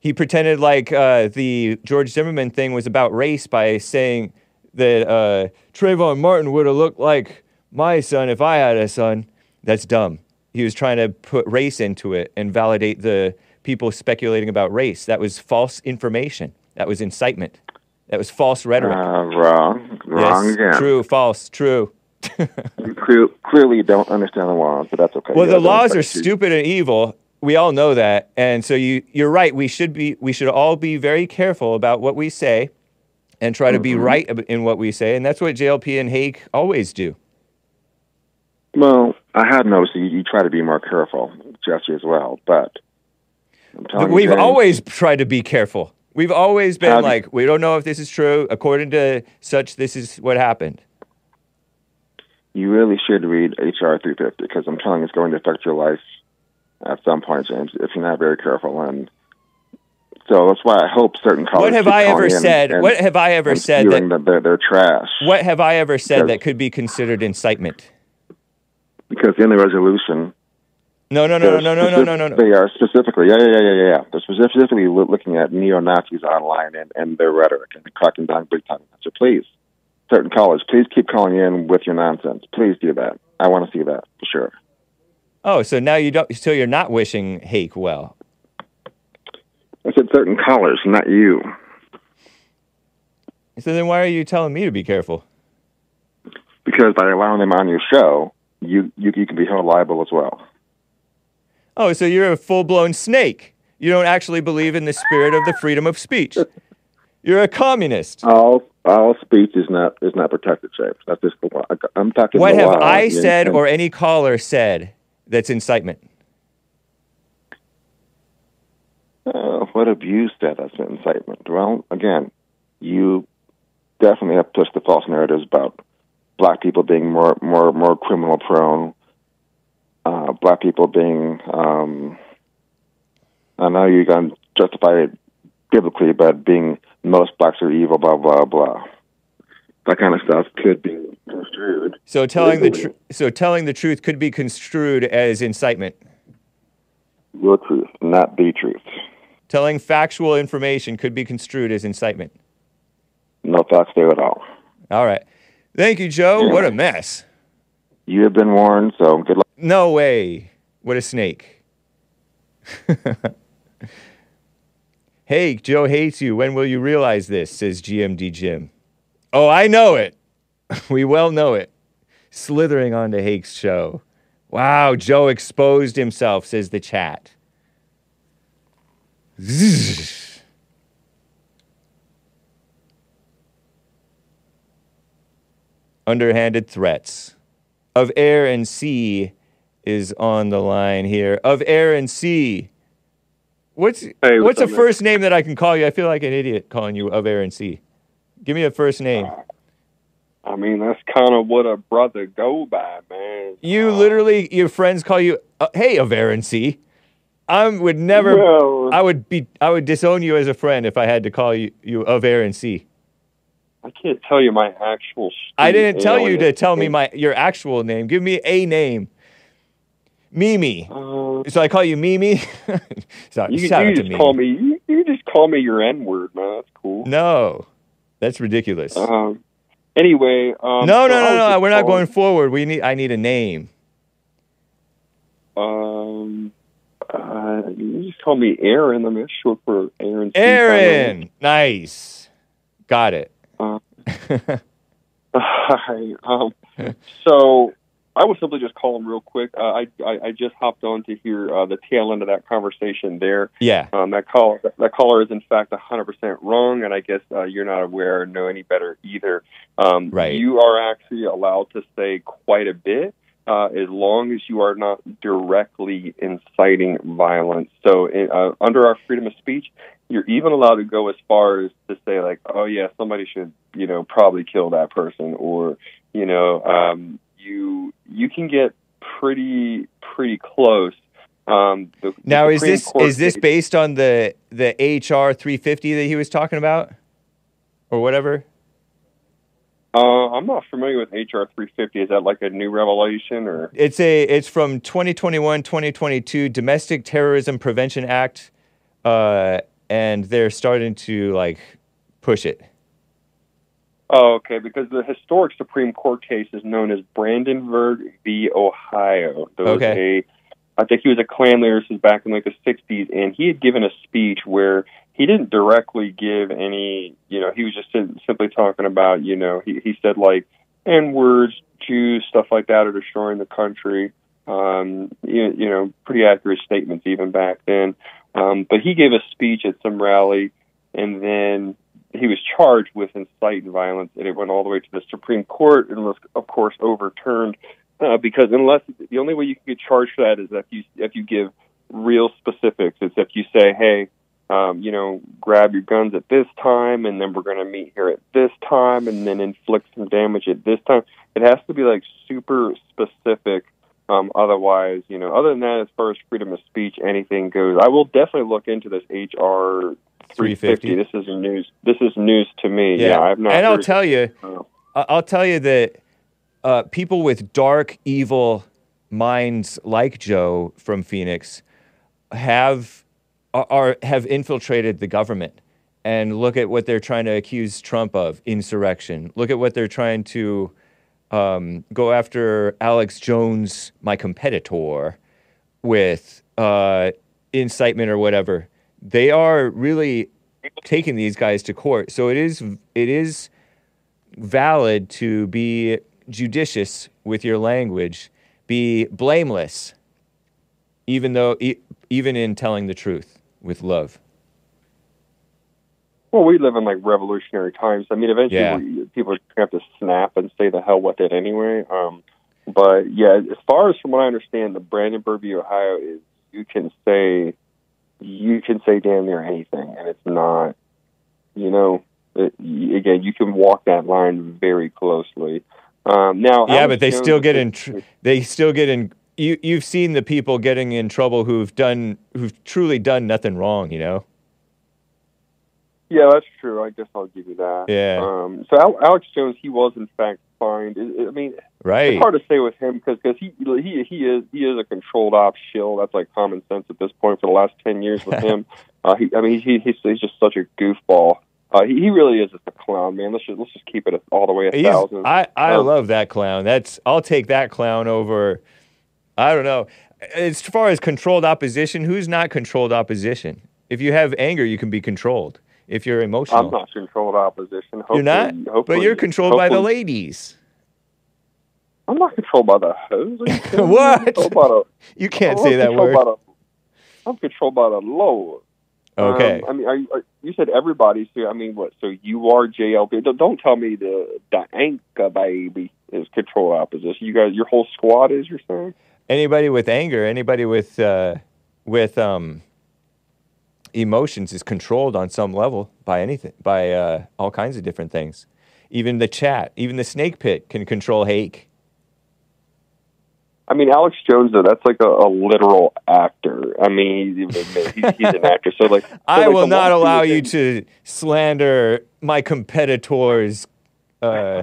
He pretended like uh, the George Zimmerman thing was about race by saying that uh, Trayvon Martin would have looked like my son if I had a son. That's dumb. He was trying to put race into it and validate the people speculating about race. That was false information. That was incitement. That was false rhetoric. Uh, wrong, wrong yes, again. true, false, true. You cle- clearly don't understand the laws, but that's okay. Well, You the laws are you- stupid and evil. We all know that, and so you you're right. We should be we should all be very careful about what we say, and try to be Mhm. right in what we say, and that's what JLP and Hake always do. Well, I had noticed you, you try to be more careful, Jesse, as well. But We've James, always tried to be careful. We've always been like, we don't know if this is true. According to such, this is what happened. you really should read HR 350 because I'm telling you, it's going to affect your life at some point, James, if you're not very careful. And so that's why I hope certain colleges. What have I ever said? and- what have I ever said spewing that? they're, they're trash? What have I ever said that could be considered incitement? Because in the resolution, No, no, no, no, no, no, no, no, no, no. They are specifically, yeah, yeah, yeah, yeah, yeah. They're specifically looking at neo Nazis online and, and their rhetoric and cracking down big time. So please, certain college, please keep calling in with your nonsense. Please do that. I want to see that for sure. Oh, so now you don't. So you're not wishing Hake well. I said certain callers, not you. So then why are you telling me to be careful? Because by allowing them on your show, you, you, you can be held liable as well. Oh, so you're a full blown snake. You don't actually believe in the spirit of the freedom of speech. You're a communist. All all speech is not is not protected, James. That's just. I'm talking. What have I and- said and- or any caller said that's incitement? Uh, what have you said that's incitement? Well, again, you definitely have pushed the false narratives about black people being more more more criminal prone, uh, black people being. Um, I know you're going to justify it biblically, but being most blacks are evil, blah blah blah. That kind of stuff could be construed. So telling the Legally. tr- so telling the truth could be construed as incitement. Your truth, not the truth. Telling factual information could be construed as incitement. No facts there at all. All right. Thank you, Joe. What a mess. You have been warned, so good luck. No way. What a snake. hey, Joe hates you. When will you realize this? says GMD Jim. Oh, I know it. we well know it. Slithering onto Hake's show. Wow, Joe exposed himself, says the chat. Zzz. Underhanded threats of air and sea is on the line here. Of air and sea. What's Hey, what's what's a man? first name that I can call you? I feel like an idiot calling you of air and sea. Give me a first name. I mean, that's kind of what a brother go by, man. You Uh, literally, your friends call you, uh, hey, of air and sea. I would never, Well, I would be, I would disown you as a friend if I had to call you, you of air and sea. I can't tell you my actual. I didn't tell you to tell me my your actual name. Give me a name. Mimi. Uh, So I call you Mimi. Sorry, you shout you just Mimi. call me. You, you just call me your N word, man. That's cool. No, that's ridiculous. Um. Anyway. Um, no, no, so no, no. We're not going forward. We need. I need a name. Um. Uh, you just call me Aaron. I mean, it's short for Aaron. Aaron. Nice. Got it. Uh, Hi. Um, so I was simply just call him real quick. Uh, I, I I just hopped on to hear uh, the tail end of that conversation there. yeah. Um, that call that caller is in fact 100% wrong, and I guess uh, you're not aware or know any better either. Um, Right. You are actually allowed to say quite a bit. Uh, as long as you are not directly inciting violence. So, uh, under our freedom of speech, you're even allowed to go as far as to say, like, "Oh yeah, somebody should, you know, probably kill that person," or, you know, um, you you can get pretty pretty close. Um, the, the Now is this Court is this based on the the HR 350 that he was talking about, or whatever? Uh, I'm not familiar with HR 350. Is that like a new revelation or? It's a it's from 2021 2022 Domestic Terrorism Prevention Act, uh, and they're starting to like push it. Oh, okay. Because the historic Supreme Court case is known as Brandenburg v. Ohio. There was Okay. a, I think he was a Klan leader since back in like the '60s, and he had given a speech where he didn't directly give any. You know, he was just simply talking about. You know, he he said like N words, Jews, stuff like that are destroying the country. Um, you, you know, pretty accurate statements even back then. Um, but he gave a speech at some rally, and then he was charged with inciting violence, and it went all the way to the Supreme Court and was, of course, overturned. Uh, because unless the only way you can get charged for that is if you if you give real specifics. It's if you say, hey, um, you know, grab your guns at this time, and then we're going to meet here at this time, and then inflict some damage at this time. It has to be like super specific. Um, otherwise, you know, other than that, as far as freedom of speech, anything goes. I will definitely look into this HR 350. 350. This is news. This is news to me. Yeah, I've not. and I'll tell you, I'll tell you that uh, people with dark, evil minds like Joe from Phoenix have are, are have infiltrated the government. And look at what they're trying to accuse Trump of insurrection. Look at what they're trying to um, go after Alex Jones, my competitor, with uh, incitement or whatever. They are really taking these guys to court. So it is it is valid to be judicious with your language, be blameless, even though even in telling the truth with love. Well, we live in like revolutionary times. I mean, eventually Yeah. we, people are gonna have to snap and say the hell with it anyway. Um, but yeah, as far as from what I understand, the Brandenburg, Ohio is you can say you can say damn near anything, and it's not, you know, it, again, you can walk that line very closely. Um, now, yeah, but they Jones still get in. Tr- they still get in. You you've seen the people getting in trouble who've done who've truly done nothing wrong. You know. Yeah, that's true. I guess I'll give you that. Yeah. Um, so Alex Jones, he was in fact fined. I mean, Right. It's hard to say with him because he he he is he is a controlled op shill. That's like common sense at this point for the last ten years with him. uh, he, I mean, he, he's he's just such a goofball. Uh, he, he really is just a clown, man. Let's just let's just keep it all the way a He's- thousand. I, I Um, love that clown. That's I'll take that clown over. I don't know. As far as controlled opposition, who's not controlled opposition? If you have anger, you can be controlled. If you're emotional, I'm not controlled opposition. Hopefully, you're not. Hopefully, But you're controlled by the ladies. I'm not controlled by the hose. Are you kidding me? What? I'm by the- You can't I'm say that word. the- I'm controlled by the Lord. Okay. Um, I mean, are you, are, you said everybody's here. I mean, what? So you are JLP. Don't, don't tell me the the Anka baby is controlled opposition. You guys, your whole squad is. You're saying? Anybody with anger, anybody with uh, with um, emotions is controlled on some level by anything, by uh, all kinds of different things. Even the chat, even the snake pit can control Hake. I mean, Alex Jones, though, that's like a, a literal actor. I mean, he's, he's, he's an actor. So, like, so, I like, will not allow you to slander my competitor's uh,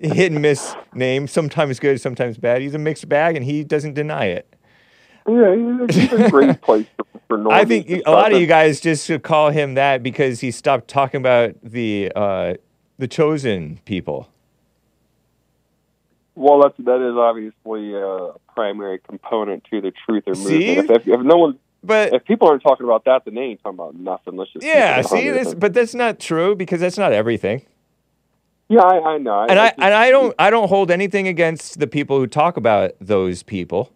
hit and miss name. Sometimes good, sometimes bad. He's a mixed bag, and he doesn't deny it. Yeah, he's a, great place for, for normies I think a lot of you guys just should call him that because he stopped talking about the uh, the chosen people. Well, that's that is obviously a primary component to the truth or See? movement. If, if, if no one, But if people aren't talking about that, then they ain't talking about nothing. Let's just yeah, see this, but that's not true because that's not everything. Yeah, I, I know. And I just- and I don't I don't hold anything against the people who talk about those people.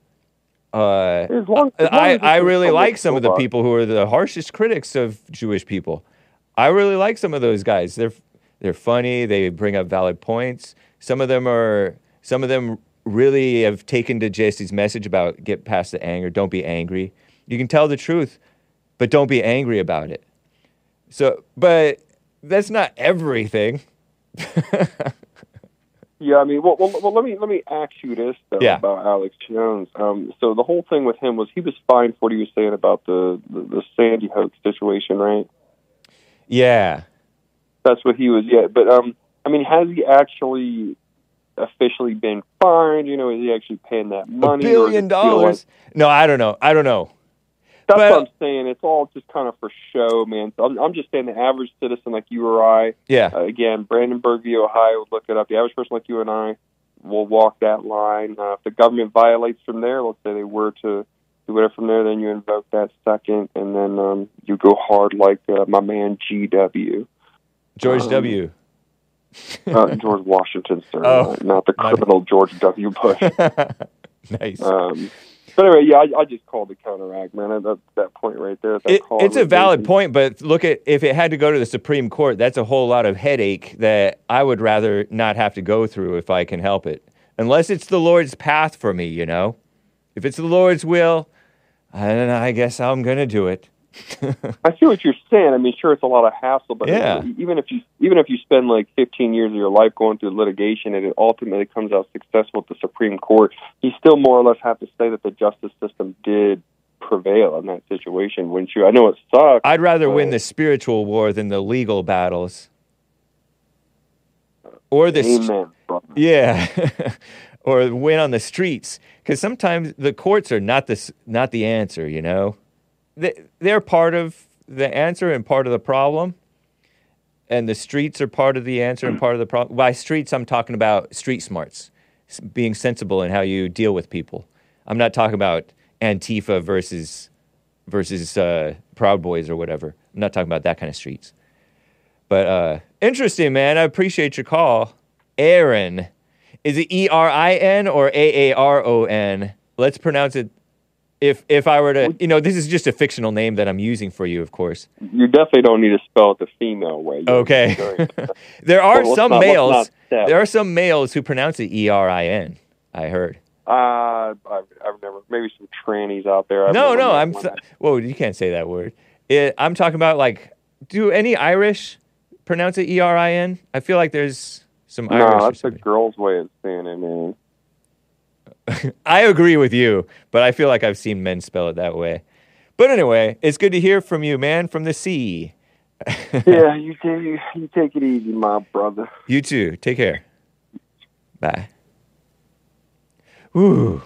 Uh, As long, as long I, as I really like some of the people who are the harshest critics of Jewish people. I really like some of those guys. They're they're funny. They bring up valid points. Some of them are some of them really have taken to Jesse's message about get past the anger. Don't be angry. You can tell the truth, but don't be angry about it. So, but that's not everything. Yeah, I mean, well, well, well, let me let me ask you this though Yeah. about Alex Jones. Um, so the whole thing with him was he was fined for what he was saying about the the, the Sandy Hook situation, right? Yeah. That's what he was. Yeah, but um, I mean, has he actually officially been fined? You know, is he actually paying that money? does billion feel like- dollars. No, I don't know. I don't know. That's But- what I'm saying. It's all just kind of for show, man. So I'm, I'm just saying the average citizen like you or I, Yeah. uh, again, Brandenburg, v. Ohio, look it up. The average person like you and I will walk that line. Uh, if the government violates from there, let's say they were to do whatever from there, then you invoke that second, and then um, you go hard like uh, my man GW, George Um, W. uh, George Washington, sir, Oh, not the criminal George W. Bush. nice. Um, But anyway, yeah, I, I just called the counteract, man. At that, that point right there. That It, call it's a valid making. point, but look at if it had to go to the Supreme Court, that's a whole lot of headache that I would rather not have to go through if I can help it. Unless it's the Lord's path for me, you know. If it's the Lord's will, then I guess I'm gonna do it. I see what you're saying. I mean, sure, it's a lot of hassle, but Yeah. even if you even if you spend like 15 years of your life going through litigation and it ultimately comes out successful at the Supreme Court, you still more or less have to say that the justice system did prevail in that situation, wouldn't you? I know it sucks. I'd rather win the spiritual war than the legal battles. Or the Amen. brother. Yeah. or win on the streets cuz sometimes the courts are not the not the answer, you know. They they're part of the answer and part of the problem. And the streets are part of the answer and part of the problem. By streets I'm talking about street smarts, being sensible in how you deal with people. I'm not talking about Antifa versus versus uh, Proud Boys or whatever. I'm not talking about that kind of streets. But uh, interesting, man. I appreciate your call. Aaron. Is it E R I N or A A R O N? Let's pronounce it. If if I were to, you know, this is just a fictional name that I'm using for you, of course. You definitely don't need to spell it the female way. Okay. there are some not- males. There are some males who pronounce it E R I N. I heard. Uh, I've, I've never maybe some trannies out there. I've no, no, I'm. Th- whoa, you can't say that word. It, I'm talking about like, do any Irish pronounce it E R I N? I feel like there's some Irish. no, that's a girl's way of saying it, man. I agree with you, but I feel like I've seen men spell it that way. But anyway, it's good to hear from you, man, from the sea. yeah, you take you take it easy, my brother. You too. Take care. Bye. Ooh.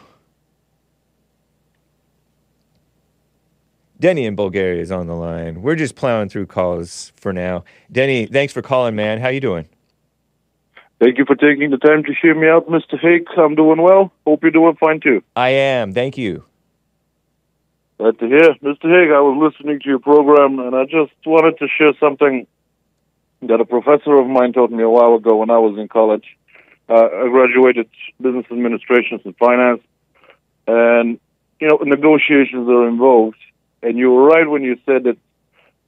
Denny in Bulgaria is on the line. We're just plowing through calls for now. Denny, thanks for calling, man. How you doing? Thank you for taking the time to hear me out, Mr. Hicks. I'm doing well. Hope you're doing fine too. I am. Thank you. Glad to hear. Mr. Hake, I was listening to your program and I just wanted to share something that a professor of mine told me a while ago when I was in college. Uh, I graduated business administration and finance, and you know negotiations are involved. And you were right when you said that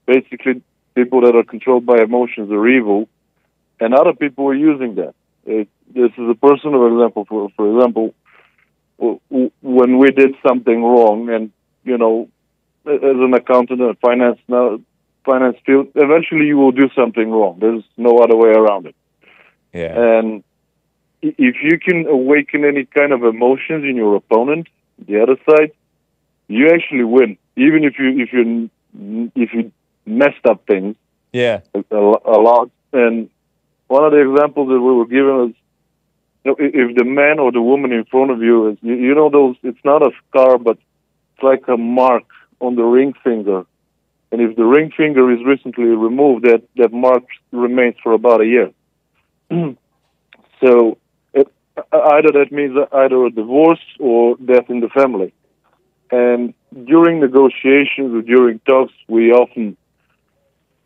basically people that are controlled by emotions are evil, and other people were using that. It, this is a personal example. For for example, when we did something wrong, and you know, as an accountant and finance now, finance field, eventually you will do something wrong. There's no other way around it. Yeah. And if you can awaken any kind of emotions in your opponent, the other side, you actually win. Even if you if you if you messed up things Yeah. a, a lot. And one of the examples that we were given was, you know, if the man or the woman in front of you is, you, you know, those. It's not a scar, but it's like a mark on the ring finger. And if the ring finger is recently removed, that that mark remains for about a year. so it, either that means either a divorce or death in the family. And during negotiations or during talks, we often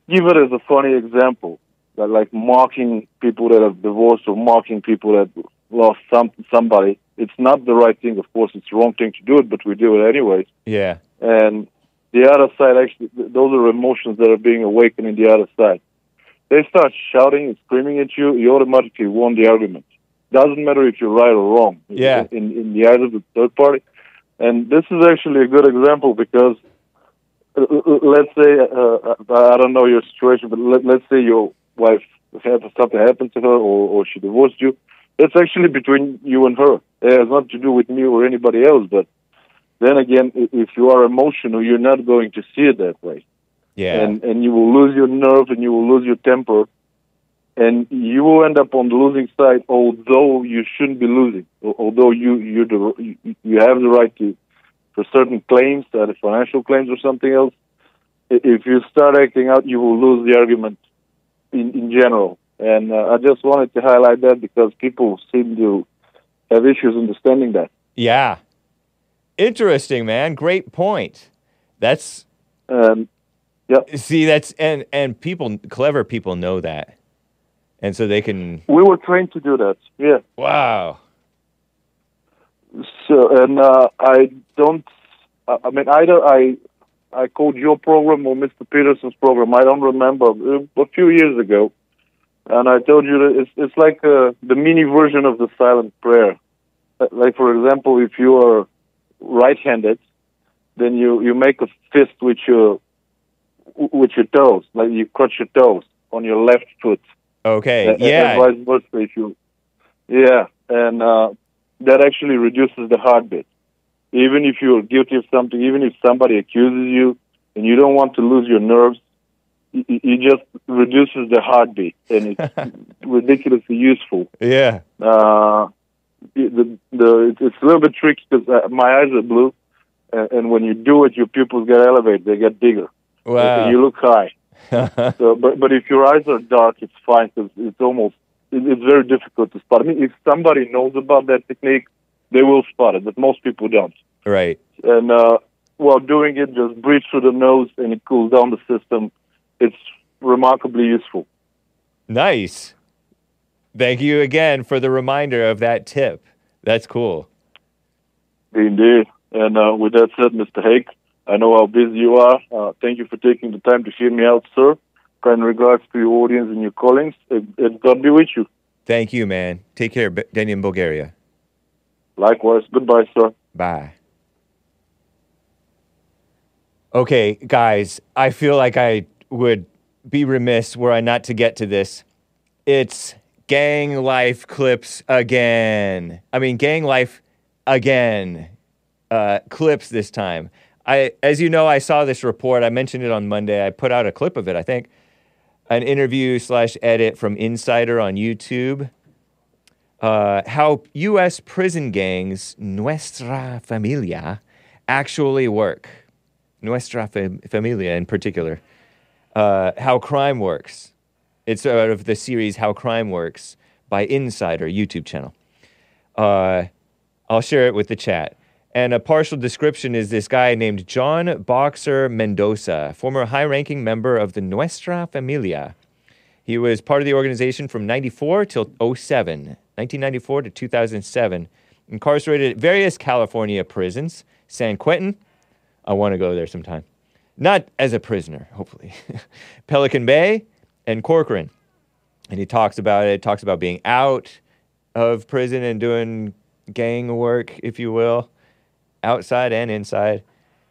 give it as a funny example, that like mocking people that have divorced or mocking people that lost some somebody. It's not the right thing, of course. It's the wrong thing to do it, but we do it anyways. Yeah. And the other side, actually, those are emotions that are being awakened in the other side. They start shouting and screaming at you. You automatically won the argument. Doesn't matter if you're right or wrong. Yeah. In in the eyes of the third party. And this is actually a good example because let's say uh, uh, I don't know your situation, but let, let's say your wife had something happened to her, or, or she divorced you. That's actually between you and her. It has nothing to do with me or anybody else. But then again, if you are emotional, you're not going to see it that way, Yeah. and and you will lose your nerve and you will lose your temper, and you will end up on the losing side. Although you shouldn't be losing, although you you the you- have the right to for certain claims, uh, financial claims or something else. If you start acting out, you will lose the argument in, in general. And uh, I just wanted to highlight that because people seem to have issues understanding that. yeah. Interesting, man. Great point. That's And yeah. see that's and and people clever people know that. And so they can we were trained to do that. Yeah. wow. So, and uh, I don't. I I mean, either I I called your program or Mr. Peterson's program. I don't remember a few years ago, and I told you that it's it's like uh, the mini version of the silent prayer. Uh, Like for example, if you are right-handed, then you you make a fist with your with your toes, like you crunch your toes on your left foot. Okay. And- yeah. And vice versa if you, yeah, and uh, that actually reduces the heartbeat. Even if you're guilty of something, even if somebody accuses you and you don't want to lose your nerves, it, just reduces the heartbeat, and it's ridiculously useful. yeah. Uh, the the it's- a little bit tricky because uh, my eyes are blue, and, and when you do it, your pupils get elevated; they get bigger. Wow. you look high. So, but but if your eyes are dark, it's fine because it's almost it, it's very difficult to spot. I mean, if somebody knows about that technique, they will spot it, but most people don't. Right. And uh, while doing it, just breathe through the nose, and it cools down the system. It's remarkably useful. Nice. Thank you again for the reminder of that tip. That's cool. Indeed. And uh, with that said, Mr. Hake, I know how busy you are. Uh, thank you for taking the time to hear me out, sir. Kind regards to your audience and your callings. And, and God be with you. Thank you, man. Take care, in Bulgaria. Likewise. Goodbye, sir. Bye. Okay, guys, I feel like I would be remiss were I not to get to this. It's gang life clips again. I mean, gang life again. Uh, clips this time. I, as you know, I saw this report. I mentioned it on Monday. I put out a clip of it. I think an interview slash edit from Insider on YouTube uh, how U.S. prison gangs, Nuestra Familia, actually work. Nuestra Familia in particular. Uh, how crime works. It's out of the series How Crime Works by Insider YouTube channel. Uh, I'll share it with the chat. And a partial description is this guy named John Boxer Mendoza, former high ranking member of the Nuestra Familia. He was part of the organization from 94 till 07, 1994 to 2007, incarcerated at various California prisons, San Quentin. I want to go there sometime. Not as a prisoner, hopefully. Pelican Bay and Corcoran. And he talks about it, talks about being out of prison and doing gang work, if you will, outside and inside.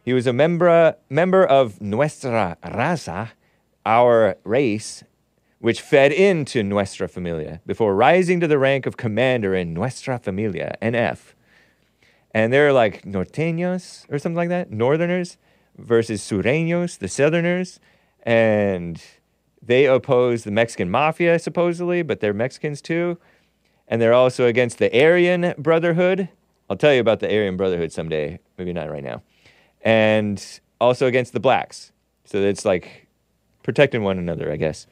He was a member, member of Nuestra Raza, our race, which fed into Nuestra Familia before rising to the rank of commander in Nuestra Familia, NF. And they're like norteños or something like that, northerners versus sureños, the southerners. And they oppose the Mexican mafia, supposedly, but they're Mexicans too. And they're also against the Aryan Brotherhood. I'll tell you about the Aryan Brotherhood someday, maybe not right now. And also against the blacks. So it's like protecting one another, I guess.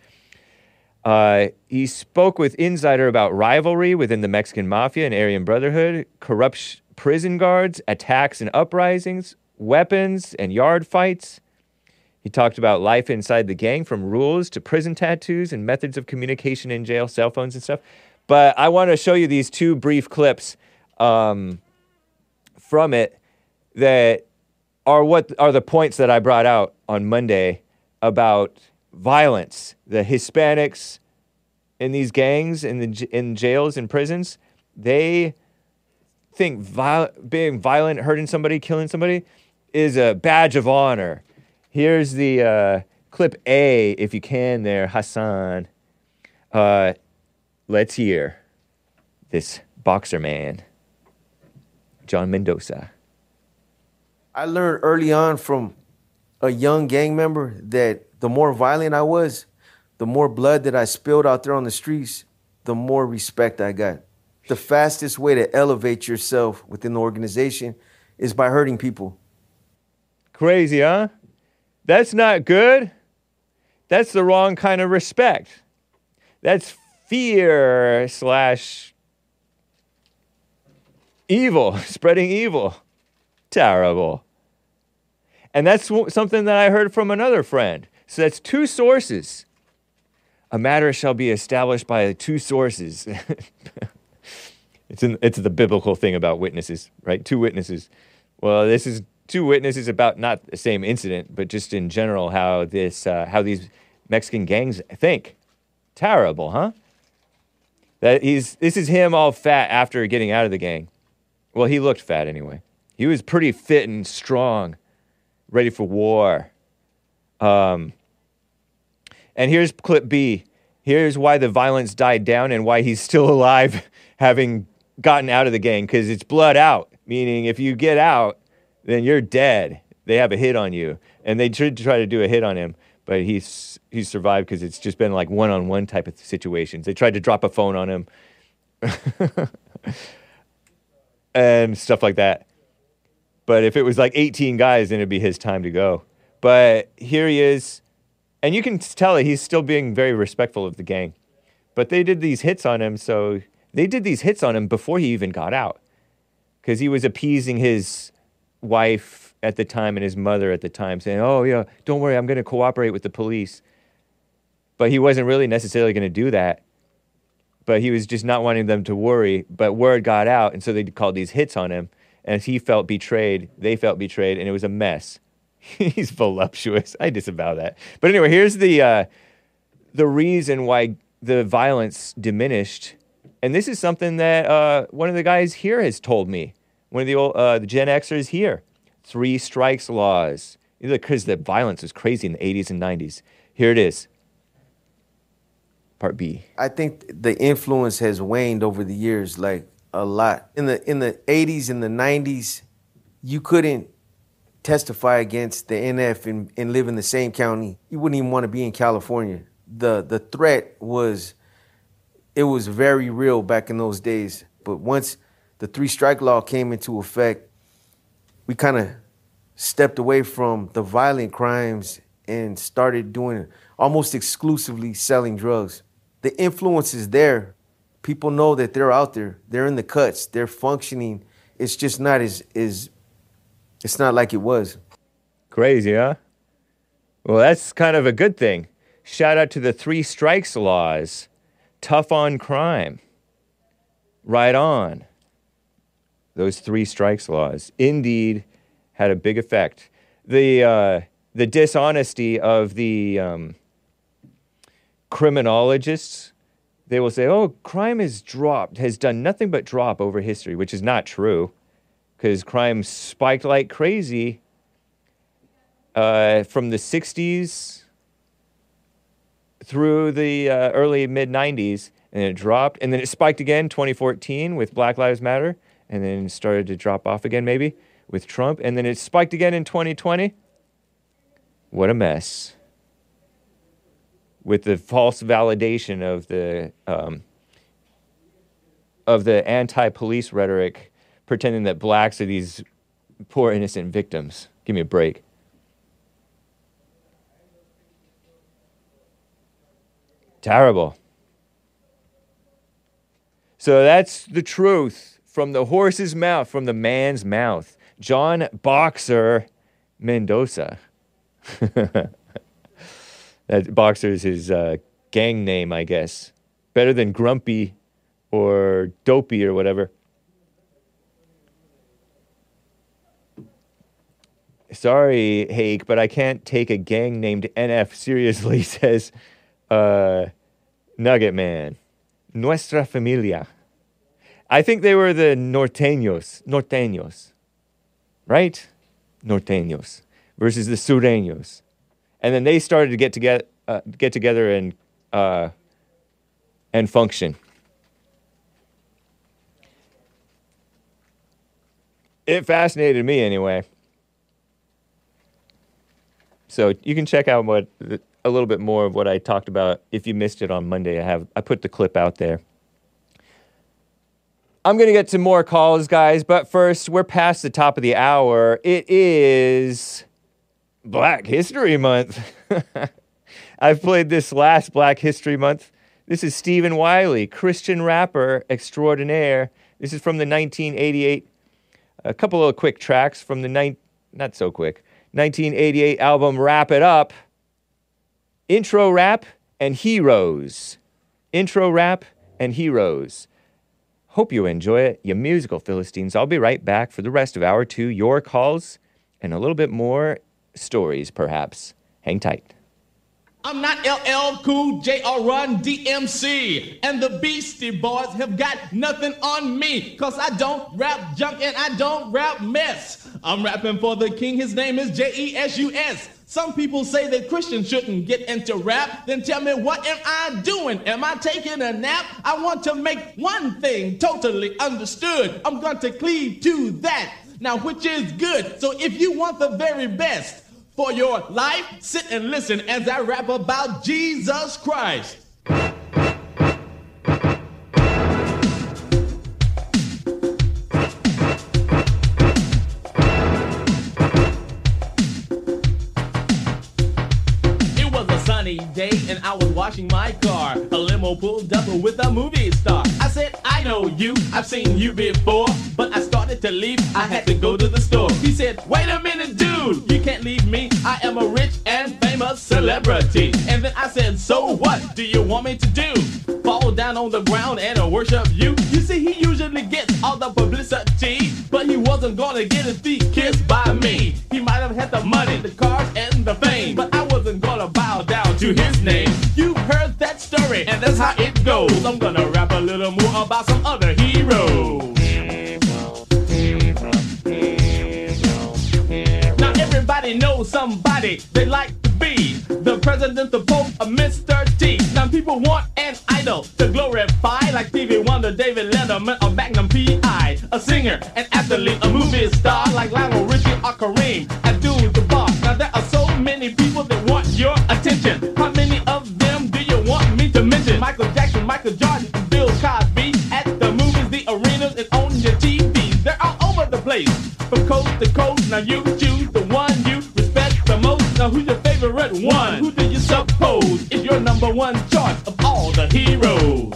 Uh, he spoke with Insider about rivalry within the Mexican mafia and Aryan Brotherhood, corrupt prison guards, attacks and uprisings, weapons and yard fights. He talked about life inside the gang, from rules to prison tattoos and methods of communication in jail, cell phones and stuff. But I want to show you these two brief clips um, from it that are what are the points that I brought out on Monday about violence. The Hispanics in these gangs in the in jails and prisons, they think viol- being violent, hurting somebody, killing somebody is a badge of honor. Here's the uh, clip A, if you can, there, Hassan. Uh, let's hear this boxer man, John Mendoza. I learned early on from a young gang member that the more violent I was, the more blood that I spilled out there on the streets, the more respect I got. The fastest way to elevate yourself within the organization is by hurting people. Crazy, huh? That's not good. That's the wrong kind of respect. That's fear slash evil, spreading evil. Terrible. And that's something that I heard from another friend. So that's two sources. A matter shall be established by two sources. It's in, it's the biblical thing about witnesses, right? Two witnesses. Well, this is two witnesses about not the same incident, but just in general how this uh, how these Mexican gangs think. Terrible, huh? That he's this is him all fat after getting out of the gang. Well, he looked fat anyway. He was pretty fit and strong, ready for war. Um, and here's clip B. Here's why the violence died down and why he's still alive, having gotten out of the gang. Because it's blood out, meaning if you get out, then you're dead. They have a hit on you, and they tried to try to do a hit on him, but he's he's survived because it's just been like one-on-one type of situations. They tried to drop a phone on him, and stuff like that. But if it was like 18 guys, then it'd be his time to go. But here he is, and you can tell he's still being very respectful of the gang. But they did these hits on him, so they did these hits on him before he even got out, because he was appeasing his wife at the time and his mother at the time, saying, "Oh yeah, don't worry, I'm going to cooperate with the police." But he wasn't really necessarily going to do that. But he was just not wanting them to worry. But word got out, and so they called these hits on him. And he felt betrayed. They felt betrayed, and it was a mess. He's voluptuous. I disavow that. But anyway, here's the uh, the reason why the violence diminished, and this is something that uh, one of the guys here has told me. One of the old uh, the Gen Xers here, three strikes laws, because the violence was crazy in the 80s and 90s. Here it is. Part B. I think the influence has waned over the years, like a lot. In the in the eighties and the nineties, you couldn't testify against the NF and, and live in the same county. You wouldn't even want to be in California. The the threat was it was very real back in those days. But once the three strike law came into effect, we kind of stepped away from the violent crimes and started doing almost exclusively selling drugs. The influence is there. People know that they're out there. They're in the cuts. They're functioning. It's just not as is. It's not like it was. Crazy, huh? Well, that's kind of a good thing. Shout out to the three strikes laws. Tough on crime. Right on. Those three strikes laws indeed had a big effect. The, uh, the dishonesty of the um, criminologists, they will say, oh, crime has dropped, has done nothing but drop over history, which is not true because crime spiked like crazy uh, from the 60s through the uh, early mid 90s and it dropped and then it spiked again 2014 with black lives matter and then started to drop off again maybe with trump and then it spiked again in 2020 what a mess. With the false validation of the um, of the anti-police rhetoric pretending that blacks are these poor innocent victims. Give me a break Terrible. So that's the truth from the horse's mouth, from the man's mouth. John Boxer Mendoza. that Boxer is his uh, gang name, I guess. Better than Grumpy or Dopey or whatever. Sorry, Hake, but I can't take a gang named NF seriously, says uh, Nugget Man, Nuestra Familia. I think they were the norteños, norteños, right? Norteños versus the sureños, and then they started to get together, uh, get together and uh, and function. It fascinated me anyway. So you can check out what a little bit more of what I talked about. If you missed it on Monday, I have I put the clip out there. I'm gonna get to more calls, guys, but first we're past the top of the hour. It is Black History Month. I've played this last Black History Month. This is Stephen Wiley, Christian rapper extraordinaire. This is from the 1988. A couple of quick tracks from the nine, not so quick, 1988 album Rap It Up intro rap and heroes. Intro rap and heroes. Hope you enjoy it, you musical Philistines. I'll be right back for the rest of hour two, your calls, and a little bit more stories, perhaps. Hang tight. I'm not LL Cool J or Run DMC. And the Beastie Boys have got nothing on me. Cause I don't rap junk and I don't rap mess. I'm rapping for the king. His name is J E S U S. Some people say that Christians shouldn't get into rap. Then tell me, what am I doing? Am I taking a nap? I want to make one thing totally understood. I'm going to cleave to that. Now, which is good. So if you want the very best, for your life, sit and listen as I rap about Jesus Christ. Washing my car. A limo pulled up with a movie star. I said, I know you, I've seen you before. But I started to leave, I had to go to the store. He said, Wait a minute, dude, you can't leave me. I am a rich and famous celebrity. And then I said, So what do you want me to do? Fall down on the ground and worship you? You see, he usually gets all the publicity, but he wasn't gonna get his feet kissed by me. He might have had the money, the cars, and the fame, but I wasn't gonna bow down to his name. And that's how it goes. I'm gonna rap a little more about some other heroes. Now everybody knows somebody they like to be the president, the pope, a Mr. T. Now people want an idol to glorify, like Stevie Wonder, David Letterman, or Magnum P.I. A singer, an athlete, a movie star like Lionel Richie or Kareem Abdul-Jabbar. Michael Jordan, Bill Cosby at the movies, the arenas, and on your TV. They're all over the place, from coast to coast. Now you choose the one you respect the most. Now who's your favorite one? Who do you suppose is your number one choice of all the heroes?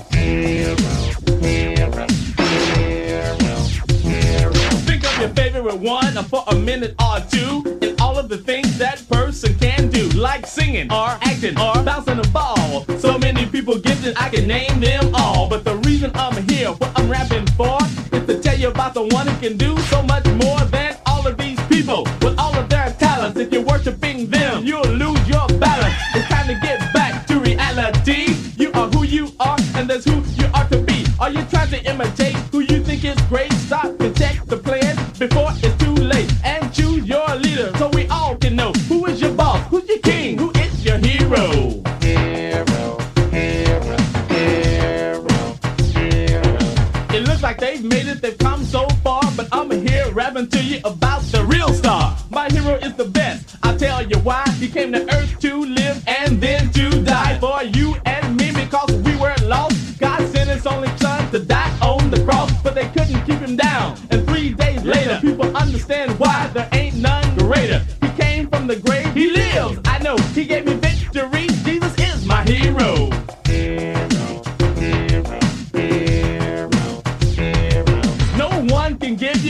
Think of your favorite one for a minute or two, and all of the things person can do, like singing or acting or bouncing a ball. So many people gifted, I can name them all. But the reason I'm here, what I'm rapping for, is to tell you about the one who can do so much more than all of these people with all of their talents. If you're worshiping them, you'll lose your balance. It's time to get back to reality. You are who you are, and that's who you are to be. Are you trying to imitate who you think is great? Stop and check the plan before it's too late. And choose your leader so rapping to you about the real star. My hero is the best. I'll tell you why. He came to earth to live and then to die for you and me because we were lost. God sent his only son to die on the cross, but they couldn't keep him down. And three days later, people understand why there ain't none greater. He came from the grave, he lives.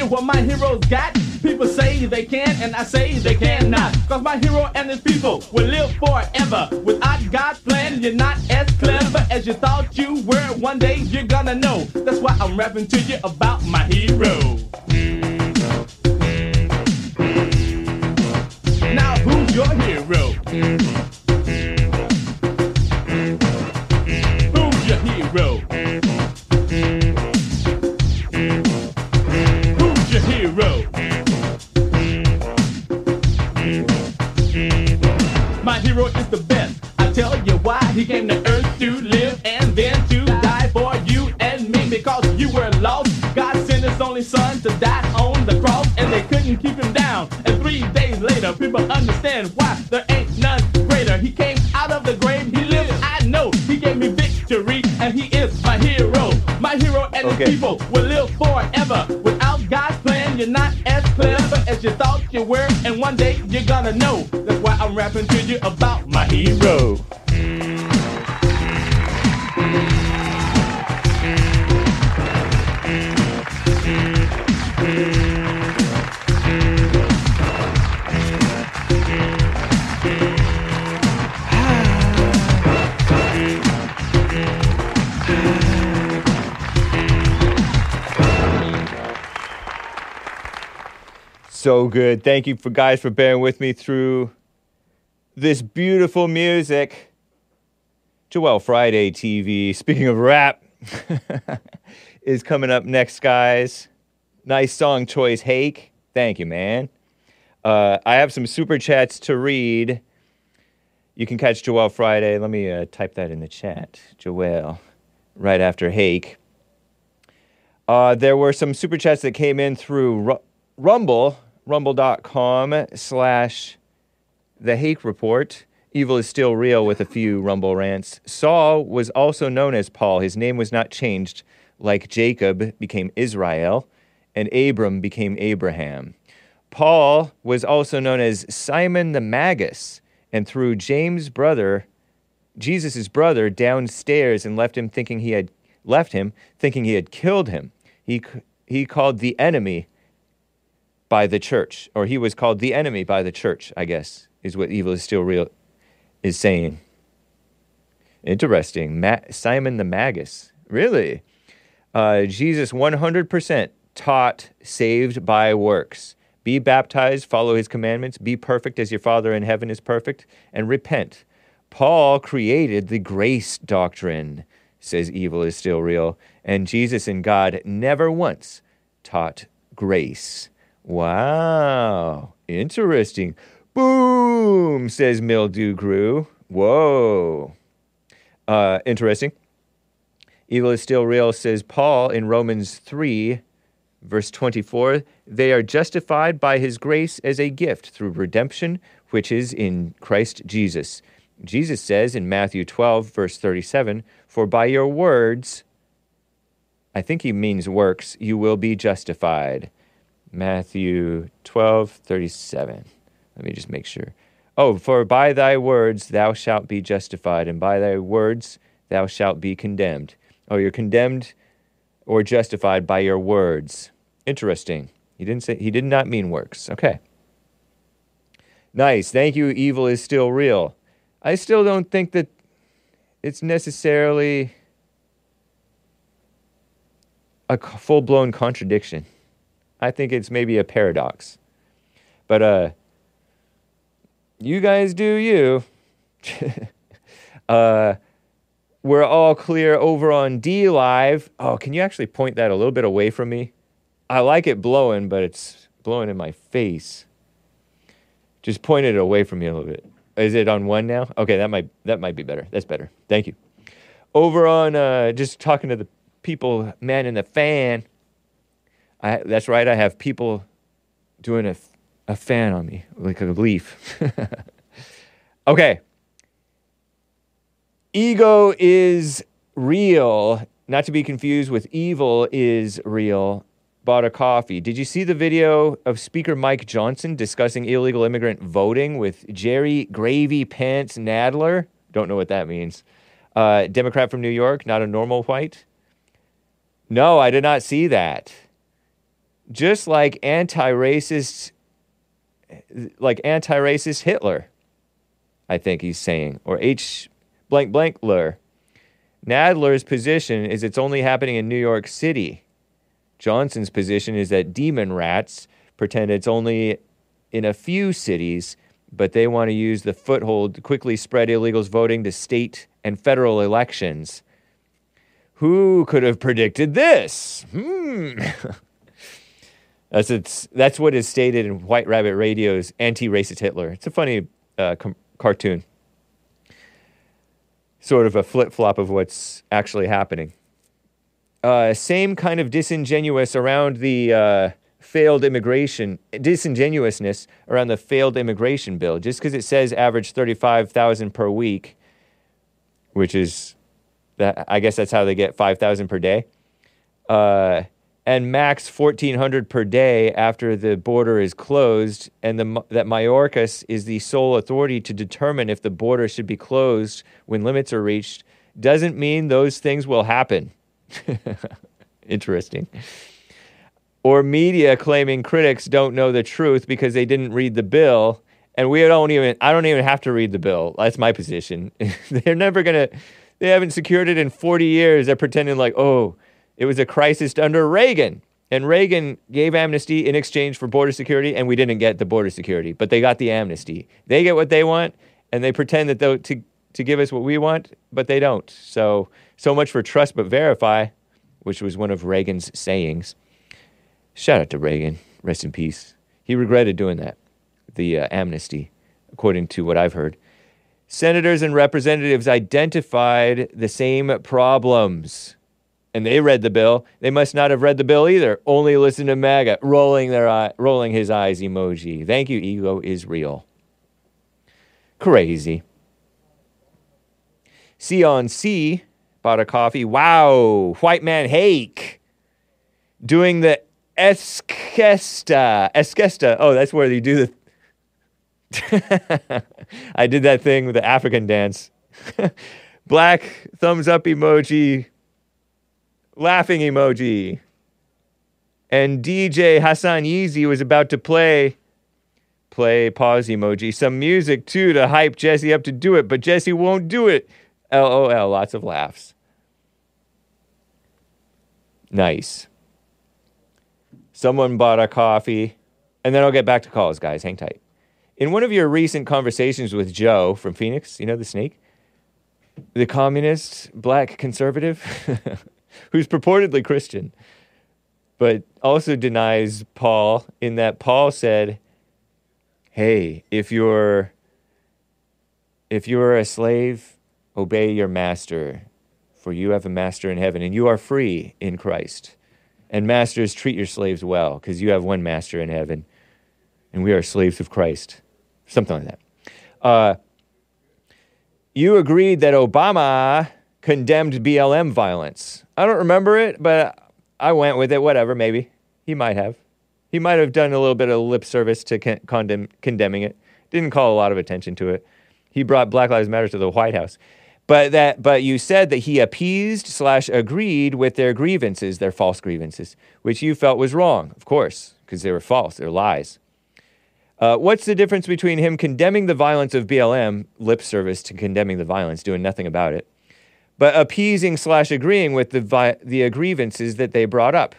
What my heroes got. People say they can, and I say they cannot. Cause my hero and his people will live forever. Without God's plan, you're not as clever as you thought you were. One day you're gonna know. That's why I'm rapping to you about my hero. Now, who's your hero? Understand why there ain't none greater. He came out of the grave, he lives. I know he gave me victory and he is my hero. My hero and Okay. his people will live forever. Without God's plan, you're not as clever as you thought you were. And one day you're gonna know. That's why I'm rapping to you about my hero. So good. Thank you for guys for bearing with me through this beautiful music. Joel Friday TV, speaking of rap, is coming up next, guys. Nice song choice, Hake. Thank you, man. Uh, I have some super chats to read. You can catch Joel Friday. Let me uh, type that in the chat. Joel, right after Hake. Uh, there were some super chats that came in through Ru- Rumble, rumble.com slash the Hake Report. Evil is still real with a few Rumble rants. Saul was also known as Paul. His name was not changed, like Jacob became Israel and Abram became Abraham. Paul was also known as Simon the Magus and threw James' brother, Jesus' brother, downstairs and left him thinking he had left him thinking he had killed him. He, he called the enemy by the church, or he was called the enemy by the church, I guess, is what evil is still real is saying. Interesting. Ma- Simon the Magus. Really? Uh, Jesus 100% taught saved by works. Be baptized, follow his commandments, be perfect as your Father in heaven is perfect, and repent. Paul created the grace doctrine, says evil is still real, and Jesus and God never once taught grace. Wow, interesting. Boom, says Mildew Grew. Whoa. Uh, interesting. Evil is still real, says Paul in Romans 3, verse 24. They are justified by his grace as a gift through redemption, which is in Christ Jesus. Jesus says in Matthew 12, verse 37, For by your words, I think he means works, you will be justified. Matthew 12, 37. Let me just make sure. Oh, for by thy words thou shalt be justified, and by thy words thou shalt be condemned. Oh, you're condemned or justified by your words. Interesting. He didn't say he did not mean works. Okay. Nice. Thank you. Evil is still real. I still don't think that it's necessarily a full blown contradiction. I think it's maybe a paradox. But uh you guys do you. uh we're all clear over on DLive. Oh, can you actually point that a little bit away from me? I like it blowing, but it's blowing in my face. Just point it away from me a little bit. Is it on one now? Okay, that might that might be better. That's better. Thank you. Over on uh, just talking to the people, man in the fan. I that's right. I have people doing a, a fan on me like a leaf. okay. Ego is real, not to be confused with evil is real. Bought a coffee. Did you see the video of Speaker Mike Johnson discussing illegal immigrant voting with Jerry Gravy Pants Nadler? Don't know what that means. Uh, Democrat from New York, not a normal white. No, I did not see that. Just like anti-racist, like anti-racist Hitler, I think he's saying, or H blank blank Ler. Nadler's position is it's only happening in New York City. Johnson's position is that demon rats pretend it's only in a few cities, but they want to use the foothold to quickly spread illegals voting to state and federal elections. Who could have predicted this? Hmm. that's, it's, that's what is stated in White Rabbit Radio's Anti Racist Hitler. It's a funny uh, com- cartoon sort of a flip flop of what's actually happening. Uh, same kind of disingenuous around the uh, failed immigration, disingenuousness around the failed immigration bill. Just because it says average 35,000 per week, which is, that, I guess that's how they get 5,000 per day. And max 1400 per day after the border is closed and the, that Mayorkas is the sole authority to determine if the border should be closed when limits are reached doesn't mean those things will happen. Interesting. Or media claiming critics don't know the truth because they didn't read the bill and we don't even I don't even have to read the bill. That's my position. They're never going to they haven't secured it in 40 years. They're pretending like, "Oh, it was a crisis under Reagan. And Reagan gave amnesty in exchange for border security, and we didn't get the border security, but they got the amnesty. They get what they want, and they pretend that they'll to to give us what we want, but they don't. So so much for trust but verify, which was one of Reagan's sayings. Shout out to Reagan, rest in peace. He regretted doing that, the uh, amnesty, according to what I've heard. Senators and representatives identified the same problems and they read the bill. They must not have read the bill either. Only listen to MAGA, rolling their eye, rolling his eyes emoji. Thank you, ego is real. Crazy. C on C bought a coffee. Wow, white man hake doing the eskista. Eskista. Oh, that's where you do the. I did that thing with the African dance. Black thumbs up emoji laughing emoji. And DJ Hassan Yeezy was about to play, play pause emoji, some music too to hype Jesse up to do it, but Jesse won't do it. LOL, lots of laughs. Nice. Someone bought a coffee, and then I'll get back to calls, guys. Hang tight. In one of your recent conversations with Joe from Phoenix, you know the snake? The communist, black conservative? who's purportedly Christian, but also denies Paul in that Paul said, "Hey, if you're if you're a slave, obey your master, for you have a master in heaven, and you are free in Christ. And masters, treat your slaves well, because you have one master in heaven, and we are slaves of Christ." Something like that. Uh, you agreed that Obama condemned BLM violence. I don't remember it, but I went with it. Whatever, maybe he might have. He might have done a little bit of lip service to con- condemn, condemning it. Didn't call a lot of attention to it. He brought Black Lives Matter to the White House, but that but you said that he appeased slash agreed with their grievances, their false grievances, which you felt was wrong, of course, because they were false, they're lies. Uh, what's the difference between him condemning the violence of BLM, lip service to condemning the violence, doing nothing about it, but appeasing slash agreeing with the, vi- the grievances that they brought up.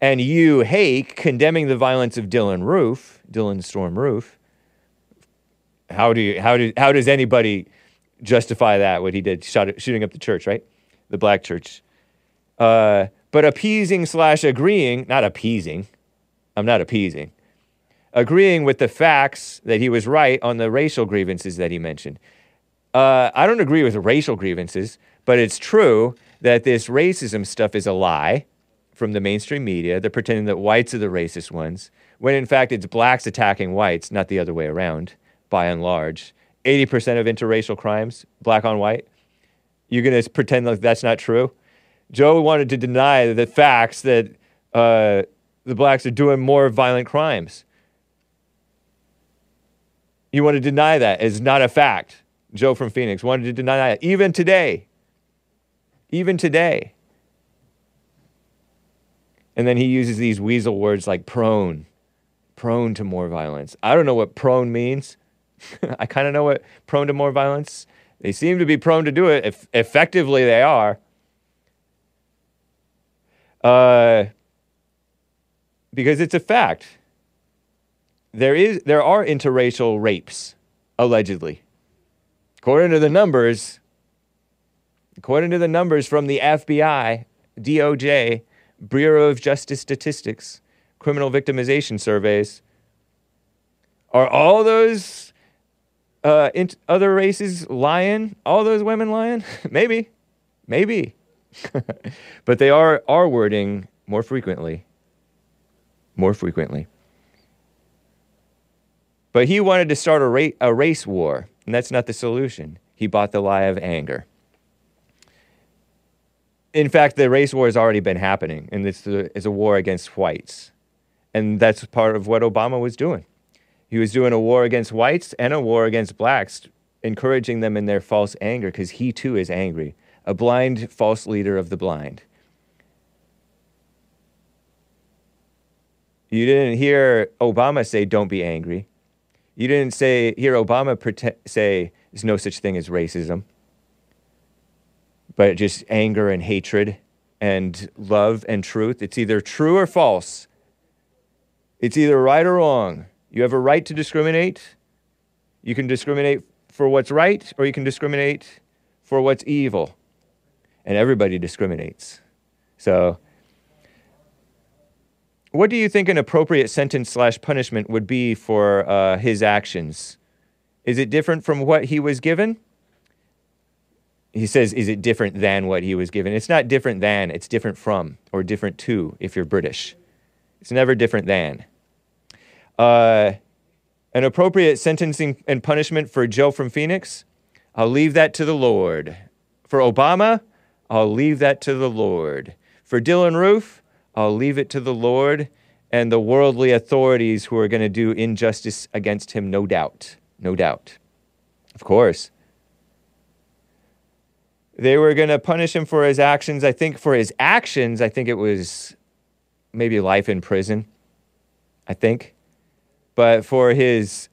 And you, Hake, condemning the violence of Dylann Roof, Dylann Storm Roof. How do you, how do, how does anybody justify that? What he did, shot, shooting up the church, right? The black church. Uh, but appeasing slash agreeing, not appeasing. I'm not appeasing. Agreeing with the facts that he was right on the racial grievances that he mentioned. Uh, I don't agree with racial grievances, but it's true that this racism stuff is a lie from the mainstream media. They're pretending that whites are the racist ones, when in fact it's blacks attacking whites, not the other way around, by and large. 80% of interracial crimes, black on white. You're going to pretend like that's not true? Joe wanted to deny the facts that uh, the blacks are doing more violent crimes. You want to deny that as not a fact. Joe from Phoenix wanted to deny that. Even today. Even today. And then he uses these weasel words like prone, prone to more violence. I don't know what prone means. I kind of know what prone to more violence. They seem to be prone to do it. If effectively, they are. Uh, because it's a fact. There is there are interracial rapes, allegedly. According to the numbers, according to the numbers from the FBI, DOJ, Bureau of Justice Statistics, criminal victimization surveys, are all those uh, int- other races lying? All those women lying? maybe, maybe, but they are are wording more frequently. More frequently. But he wanted to start a, ra- a race war, and that's not the solution. He bought the lie of anger. In fact, the race war has already been happening, and a, it's a war against whites. And that's part of what Obama was doing. He was doing a war against whites and a war against blacks, encouraging them in their false anger, because he too is angry, a blind, false leader of the blind. You didn't hear Obama say, don't be angry. You didn't say, hear Obama say, there's no such thing as racism, but just anger and hatred and love and truth. It's either true or false. It's either right or wrong. You have a right to discriminate. You can discriminate for what's right, or you can discriminate for what's evil. And everybody discriminates. So, what do you think an appropriate sentence slash punishment would be for uh, his actions? Is it different from what he was given? He says, is it different than what he was given? It's not different than, it's different from, or different to if you're British. It's never different than. Uh, an appropriate sentencing and punishment for Joe from Phoenix? I'll leave that to the Lord. For Obama? I'll leave that to the Lord. For Dylann Roof? I'll leave it to the Lord and the worldly authorities who are going to do injustice against him, no doubt. No doubt. Of course. They were going to punish him for his actions. I think for his actions, I think it was maybe life in prison. I think. But for his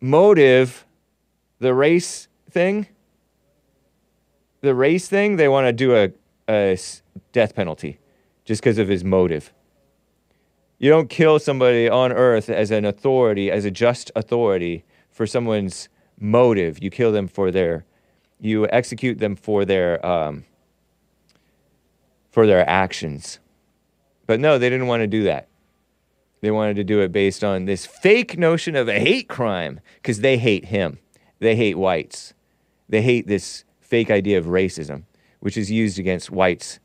motive, the race thing, the race thing, they want to do a death penalty just because of his motive. You don't kill somebody on earth as an authority, as a just authority for someone's motive. You kill them for their, you execute them for their, um, for their actions. But no, they didn't want to do that. They wanted to do it based on this fake notion of a hate crime because they hate him. They hate whites. They hate this fake idea of racism, which is used against whites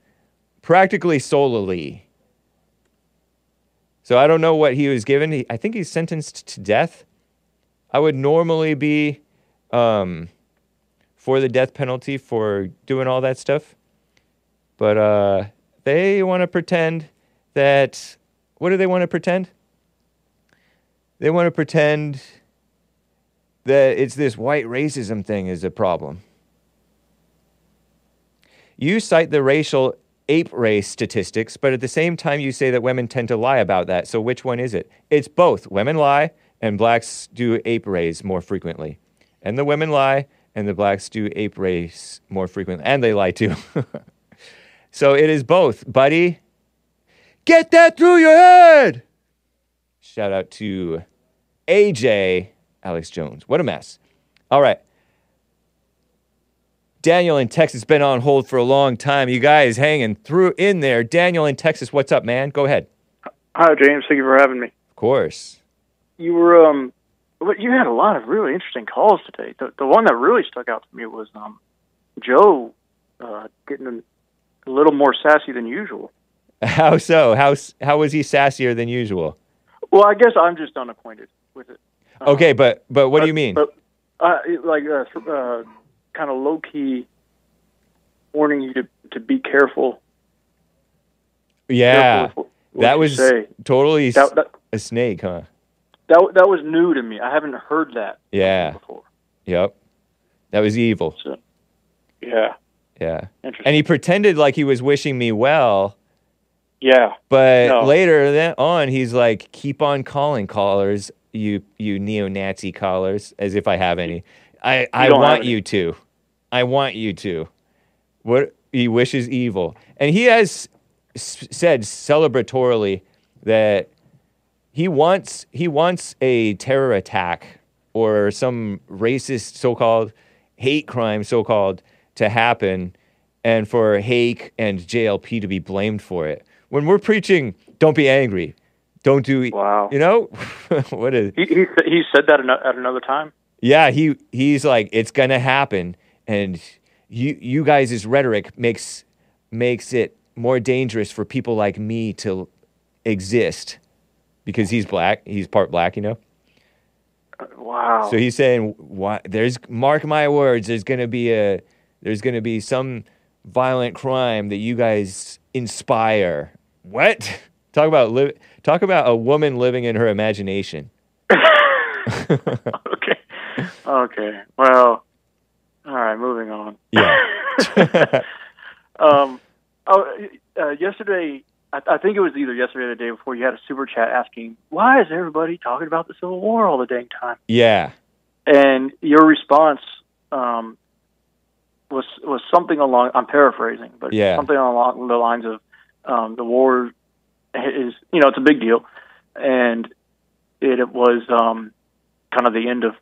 practically solely. So I don't know what he was given. He, I think he's sentenced to death. I would normally be um, for the death penalty for doing all that stuff. But uh, they want to pretend that. What do they want to pretend? They want to pretend that it's this white racism thing is a problem. You cite the racial ape race statistics, but at the same time, you say that women tend to lie about that. So which one is it? It's both. Women lie, and blacks do ape race more frequently. And the women lie, and the blacks do ape race more frequently. And they lie too. so it is both, buddy. Get that through your head. Shout out to AJ Alex Jones. What a mess. All right. Daniel in Texas been on hold for a long time. You guys hanging through in there. Daniel in Texas, what's up, man? Go ahead. Hi, James. Thank you for having me. Of course. You were um, well, you had a lot of really interesting calls today. The the one that really stuck out to me was um, Joe uh, getting a little more sassy than usual. How so? How how was he sassier than usual? Well, I guess I'm just unacquainted with it. Okay, but but what do you mean? But uh, like uh, uh, kind of low key warning you to to be careful. Yeah, careful that was say. totally That, that a snake, huh? that that was new to me. I haven't heard that Yeah. before. Yep. That was evil. So, yeah, Yeah. interesting. And he pretended like he was wishing me well, yeah, but No. later then on he's like, "Keep on calling callers, you you neo-Nazi callers, as if I have any. I I want you to. I want you to. What he wishes evil, and he has s- said celebratorily that he wants he wants a terror attack or some racist so-called hate crime so-called to happen and for Hake and JLP to be blamed for it. When we're preaching don't be angry. Don't do Wow. You know? what is he he he said that at another time. Yeah, he he's like, it's gonna happen, and you you guys' rhetoric makes makes it more dangerous for people like me to exist because he's black. He's part black, you know. Uh, wow. So he's saying, "What? There's mark my words. There's gonna be a there's gonna be some violent crime that you guys inspire." What? Talk about live. Talk about a woman living in her imagination. okay. Okay. Well. All right. Moving on. Yeah. Um. Oh, uh, yesterday. I, I think it was either yesterday or the day before. You had a super chat asking, "Why is everybody talking about the Civil War all the dang time?" yeah. And your response, um, was was something along. I'm paraphrasing, but Yeah. something along the lines of um, the war is you know it's a big deal, and it, it was um, kind of the end of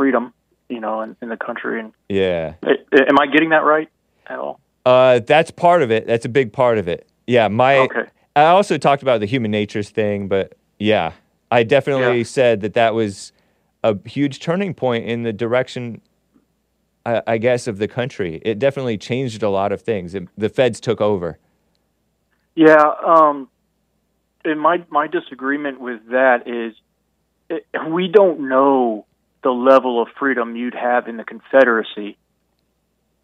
freedom, you know, in, in the country. And Yeah. it, am I getting that right at all? Uh, that's part of it. That's a big part of it. Yeah, my. Okay. I also talked about the human natures thing, but yeah, I definitely Yeah. said that that was a huge turning point in the direction, I, I guess, of the country. It definitely changed a lot of things. It, the feds took over. Yeah, um, and my my disagreement with that is it, we don't know the level of freedom you'd have in the Confederacy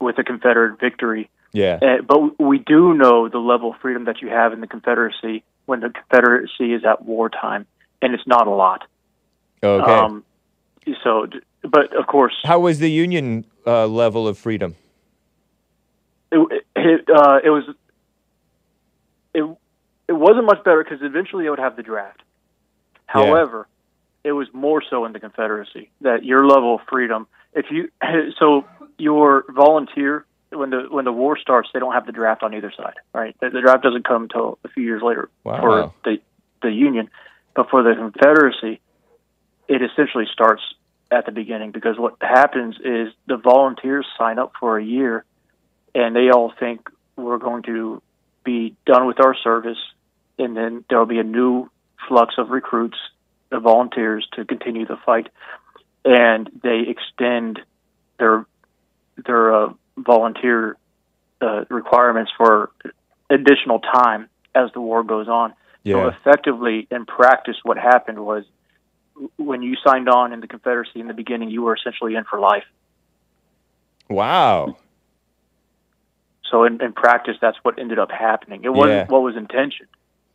with a Confederate victory, Yeah. uh, but we do know the level of freedom that you have in the Confederacy when the Confederacy is at wartime, and it's not a lot. Okay. Um, so, but of course, How was the Union uh, level of freedom? it it, uh, it was it it wasn't much better because eventually it would have the draft. However, it was more so in the Confederacy that your level of freedom. If you so your volunteer when the when the war starts, they don't have the draft on either side. Right, the, the draft doesn't come until a few years later Wow. for the the Union, but for the Confederacy, it essentially starts at the beginning because what happens is the volunteers sign up for a year and they all think we're going to be done with our service, and then there will be a new flux of recruits, the volunteers, to continue the fight, and they extend their their uh, volunteer uh, requirements for additional time as the war goes on. So effectively, in practice, what happened was when you signed on in the Confederacy in the beginning, you were essentially in for life. Wow. So in, in practice, that's what ended up happening. It wasn't Yeah. what was intention.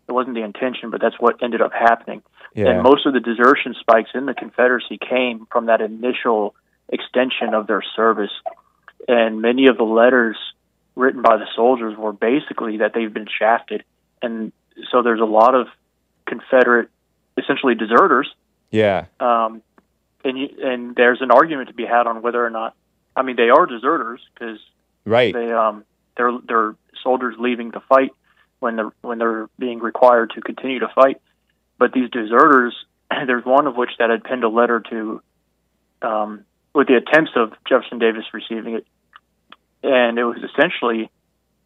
It wasn't the intention, but that's what ended up happening. Yeah. And most of the desertion spikes in the Confederacy came from that initial extension of their service. And many of the letters written by the soldiers were basically that they've been shafted. And so there's a lot of Confederate, essentially deserters. Yeah. Um, and you, and there's an argument to be had on whether or not, I mean, they are deserters because Right. they um they're they're soldiers leaving the fight when they're when they're being required to continue to fight. But these deserters, there's one of which that had penned a letter to, um, with the attempts of Jefferson Davis receiving it, and it was essentially,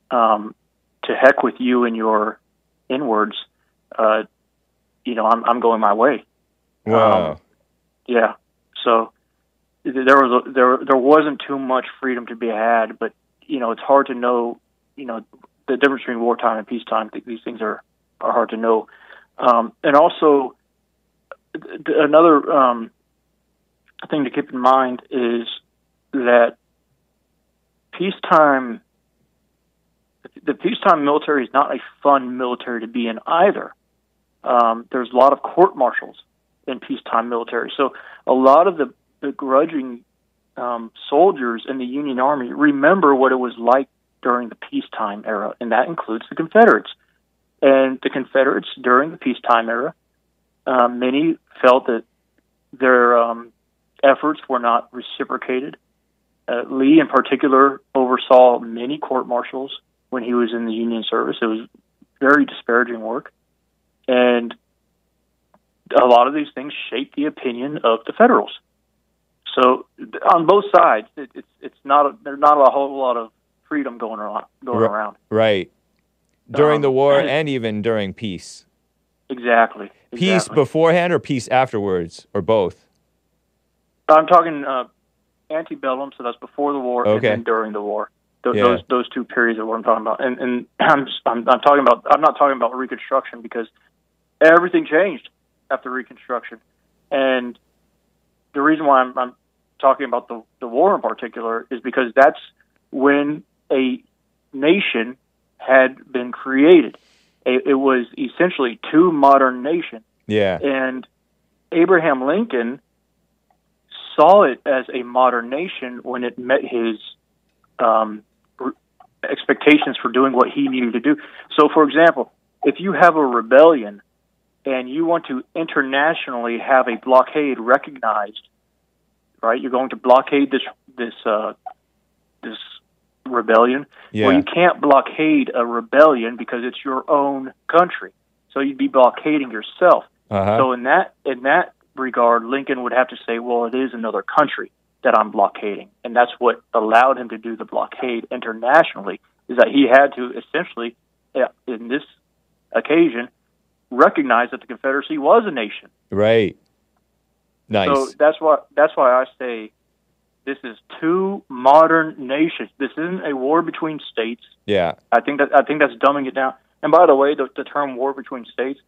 um, to heck with you and your inwards. Uh, you know, I'm I'm going my way. Wow. Um, yeah. So there was a, there there wasn't too much freedom to be had, but you know it's hard to know. You know the difference between wartime and peacetime. These things are are hard to know. Um, and also th- th- another um, thing to keep in mind is that peacetime the peacetime military is not a fun military to be in either. Um, there's a lot of court martials in peacetime military. So a lot of the begrudging um, soldiers in the Union Army remember what it was like during the peacetime era, and that includes the Confederates. And the Confederates during the peacetime era, um, many felt that their um, efforts were not reciprocated. Uh, Lee, in particular, oversaw many court martials when he was in the Union service. It was very disparaging work. And a lot of these things shaped the opinion of the Federals. So on both sides, it, it's it's not a, there's not a whole lot of freedom going around. Going around. Right. During Um, the war and- and even during peace. Exactly. Peace beforehand or peace afterwards or both? I'm talking uh, antebellum, so that's before the war Okay. and then during the war. Th- Yeah. Those those two periods are what I'm talking about. And and I'm, just- I'm I'm talking about I'm not talking about Reconstruction because everything changed after Reconstruction, and the reason why I'm, I'm talking about the the war in particular is because that's when a nation had been created. It, it was essentially two modern nations. Yeah. And Abraham Lincoln saw it as a modern nation when it met his um, expectations for doing what he needed to do. So, for example, if you have a rebellion and you want to internationally have a blockade recognized, right? You're going to blockade this this uh, this rebellion. Yeah. Well, you can't blockade a rebellion because it's your own country. So you'd be blockading yourself. Uh-huh. So in that in that regard, Lincoln would have to say, well, it is another country that I'm blockading, and that's what allowed him to do the blockade internationally. Is that he had to essentially, uh, in this occasion, recognize that the Confederacy was a nation. Right. Nice. So that's why that's why I say this is two modern nations. This isn't a war between states. yeah. I think that I think that's dumbing it down. And by the way, the, the term "war between states"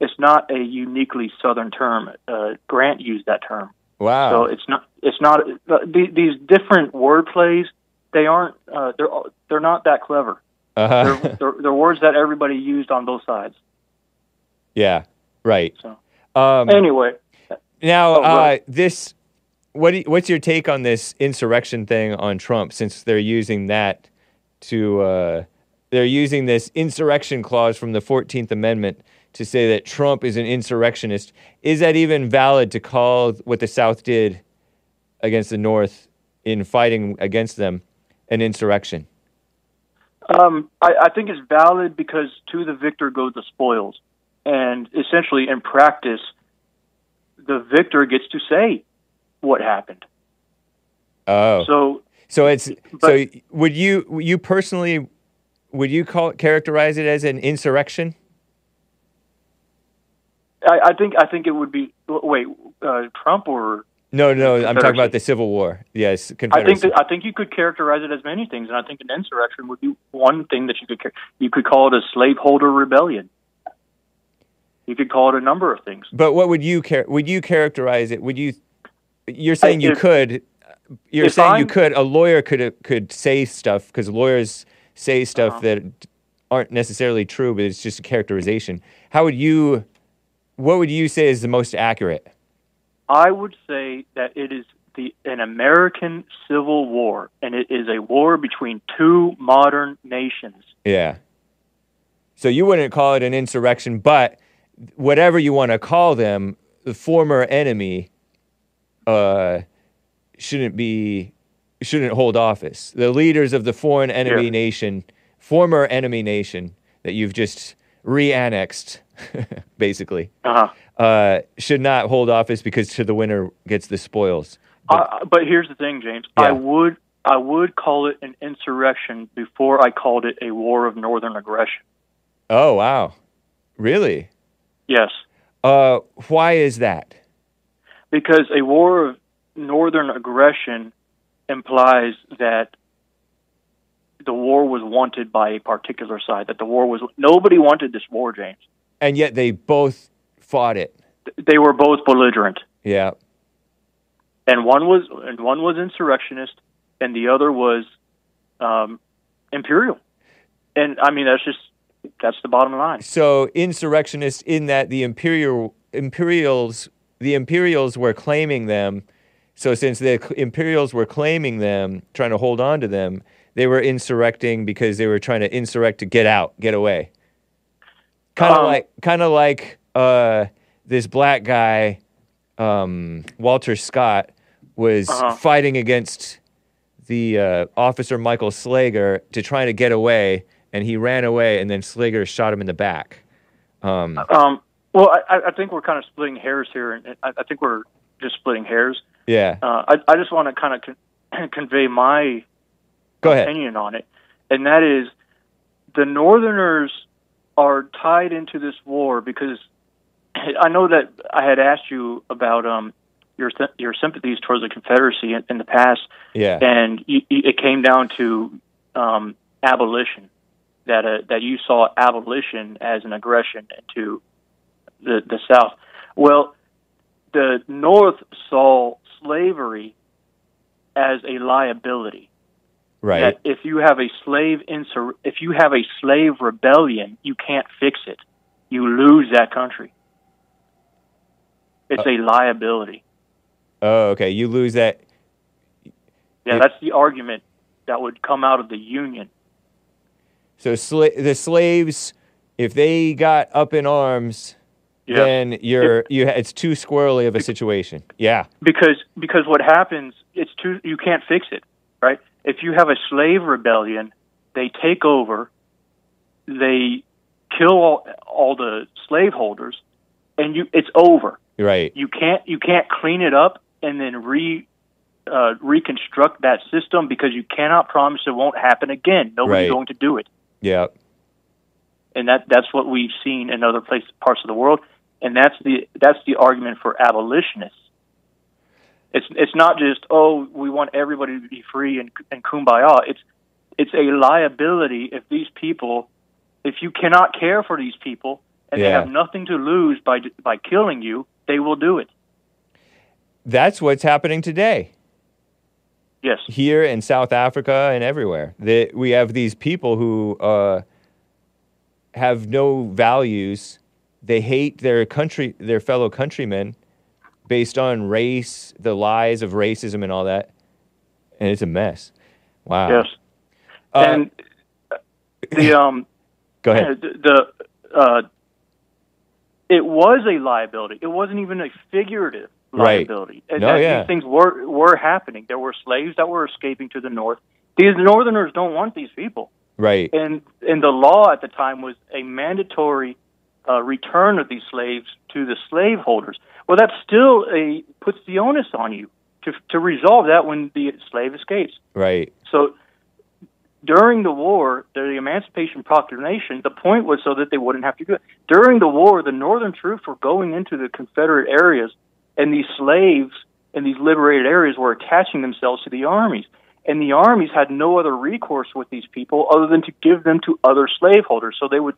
it's not a uniquely Southern term. Uh, Grant used that term, Wow. so it's not it's not uh, the, these different word plays. They aren't uh, they're they're not that clever. uh-huh. They're, they're they're words that everybody used on both sides. yeah. Right. So Um, anyway, Now, Oh, uh, right. this what you- what's your take on this insurrection thing on Trump? Since they're using that to uh, they're using this insurrection clause from the Fourteenth Amendment to say that Trump is an insurrectionist. Is that even valid to call what the South did against the North in fighting against them an insurrection? Um, I, I think it's valid because to the victor go the spoils, and essentially in practice, the victor gets to say what happened. Oh, So so it's so would you you personally would you call characterize it as an insurrection? I, I think I think it would be wait uh, Trump or No, no, I'm talking about the Civil War. Yes, I think that, I think you could characterize it as many things, and I think an insurrection would be one thing that you could you could call it a slaveholder rebellion. You could call it a number of things. but what would you char- would you characterize it? Would you? You're saying you if- could. You're saying you I'm- could. A lawyer could could say stuff because lawyers say stuff Uh-huh. that aren't necessarily true, but it's just a characterization. How would you? What would you say is the most accurate? I would say that it is the an American Civil War, and it is a war between two modern nations. Yeah. So you wouldn't call it an insurrection, but whatever you want to call them, the former enemy uh, shouldn't be shouldn't hold office. The leaders of the foreign enemy Yeah. nation, former enemy nation that you've just re-annexed, basically, Uh-huh. uh, should not hold office because to the winner gets the spoils. Uh, but here's the thing, James. Yeah. I would I would call it an insurrection before I called it a war of northern aggression. Oh wow, really? Yes, Uh, why is that? Because a war of northern aggression implies that the war was wanted by a particular side. That the war was nobody wanted this war, James. And yet they both fought it. They were both belligerent. Yeah. and one was and one was insurrectionist, and the other was um, imperial. And I mean, that's just that's the bottom line. So insurrectionists in that the imperial imperials the imperials were claiming them. So since the imperials were claiming them, trying to hold on to them, they were insurrecting because they were trying to insurrect to get out, get away. Kind of Um, like kind of like uh, this black guy um, Walter Scott was Uh-huh. fighting against the uh, officer Michael Slager to try to get away, and he ran away, and then Slager shot him in the back. Um, Um, well, I, I think we're kind of splitting hairs here, and I, I think we're just splitting hairs. yeah, Uh, I, I just want to kind of con- convey my go ahead. opinion on it, and that is the Northerners are tied into this war because I know that I had asked you about um, your th- your sympathies towards the Confederacy in, in the past, Yeah, and you, you, it came down to um, abolition. That uh, that you saw abolition as an aggression into the the South. Well, the North saw slavery as a liability. right. That if you have a slave insur- if you have a slave rebellion, you can't fix it. You lose that country. It's uh, a liability. oh, okay. You lose that. Yeah, It- that's the argument that would come out of the Union. So sla- the slaves, if they got up in arms, Yeah. then you're you it's too squirrely of a situation. Yeah, because because what happens it's too you can't fix it right if you have a slave rebellion, they take over, they kill all, all the slaveholders, and you it's over. Right. You can't you can't clean it up and then re uh, reconstruct that system because you cannot promise it won't happen again. Nobody's Right. going to do it, Yeah. and that that's what we've seen in other places parts of the world, and that's the that's the argument for abolitionists. It's it's not just oh we want everybody to be free and and kumbaya. It's it's a liability if these people, if you cannot care for these people and they have nothing to lose by by killing you, they will do it. That's what's happening today. Yes. Here in South Africa and everywhere. That we have these people who uh, have no values. They hate their country, their fellow countrymen, based on race, the lies of racism and all that. And it's a mess. Wow. Yes. Uh, and the um Go ahead. the, the uh it was a liability. It wasn't even a figurative liability. And No, that yeah. these things were were happening. There were slaves that were escaping to the north. These northerners don't want these people. Right. And and the law at the time was a mandatory uh, return of these slaves to the slaveholders. Well, that still a puts the onus on you to to resolve that when the slave escapes. Right. So during the war, the Emancipation Proclamation, the point was so that they wouldn't have to do it. During the war, the Northern troops were going into the Confederate areas, and these slaves in these liberated areas were attaching themselves to the armies. And the armies had no other recourse with these people other than to give them to other slaveholders. So they would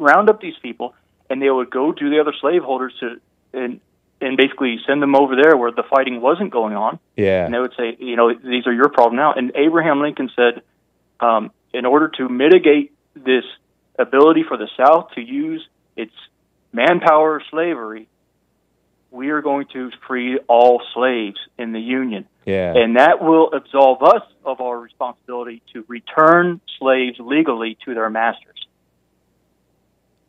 round up these people, and they would go to the other slaveholders to and and basically send them over there where the fighting wasn't going on. Yeah. And they would say, you know, these are your problem now. And Abraham Lincoln said, um, in order to mitigate this ability for the South to use its manpower of slavery, we are going to free all slaves in the Union. Yeah. And that will absolve us of our responsibility to return slaves legally to their masters.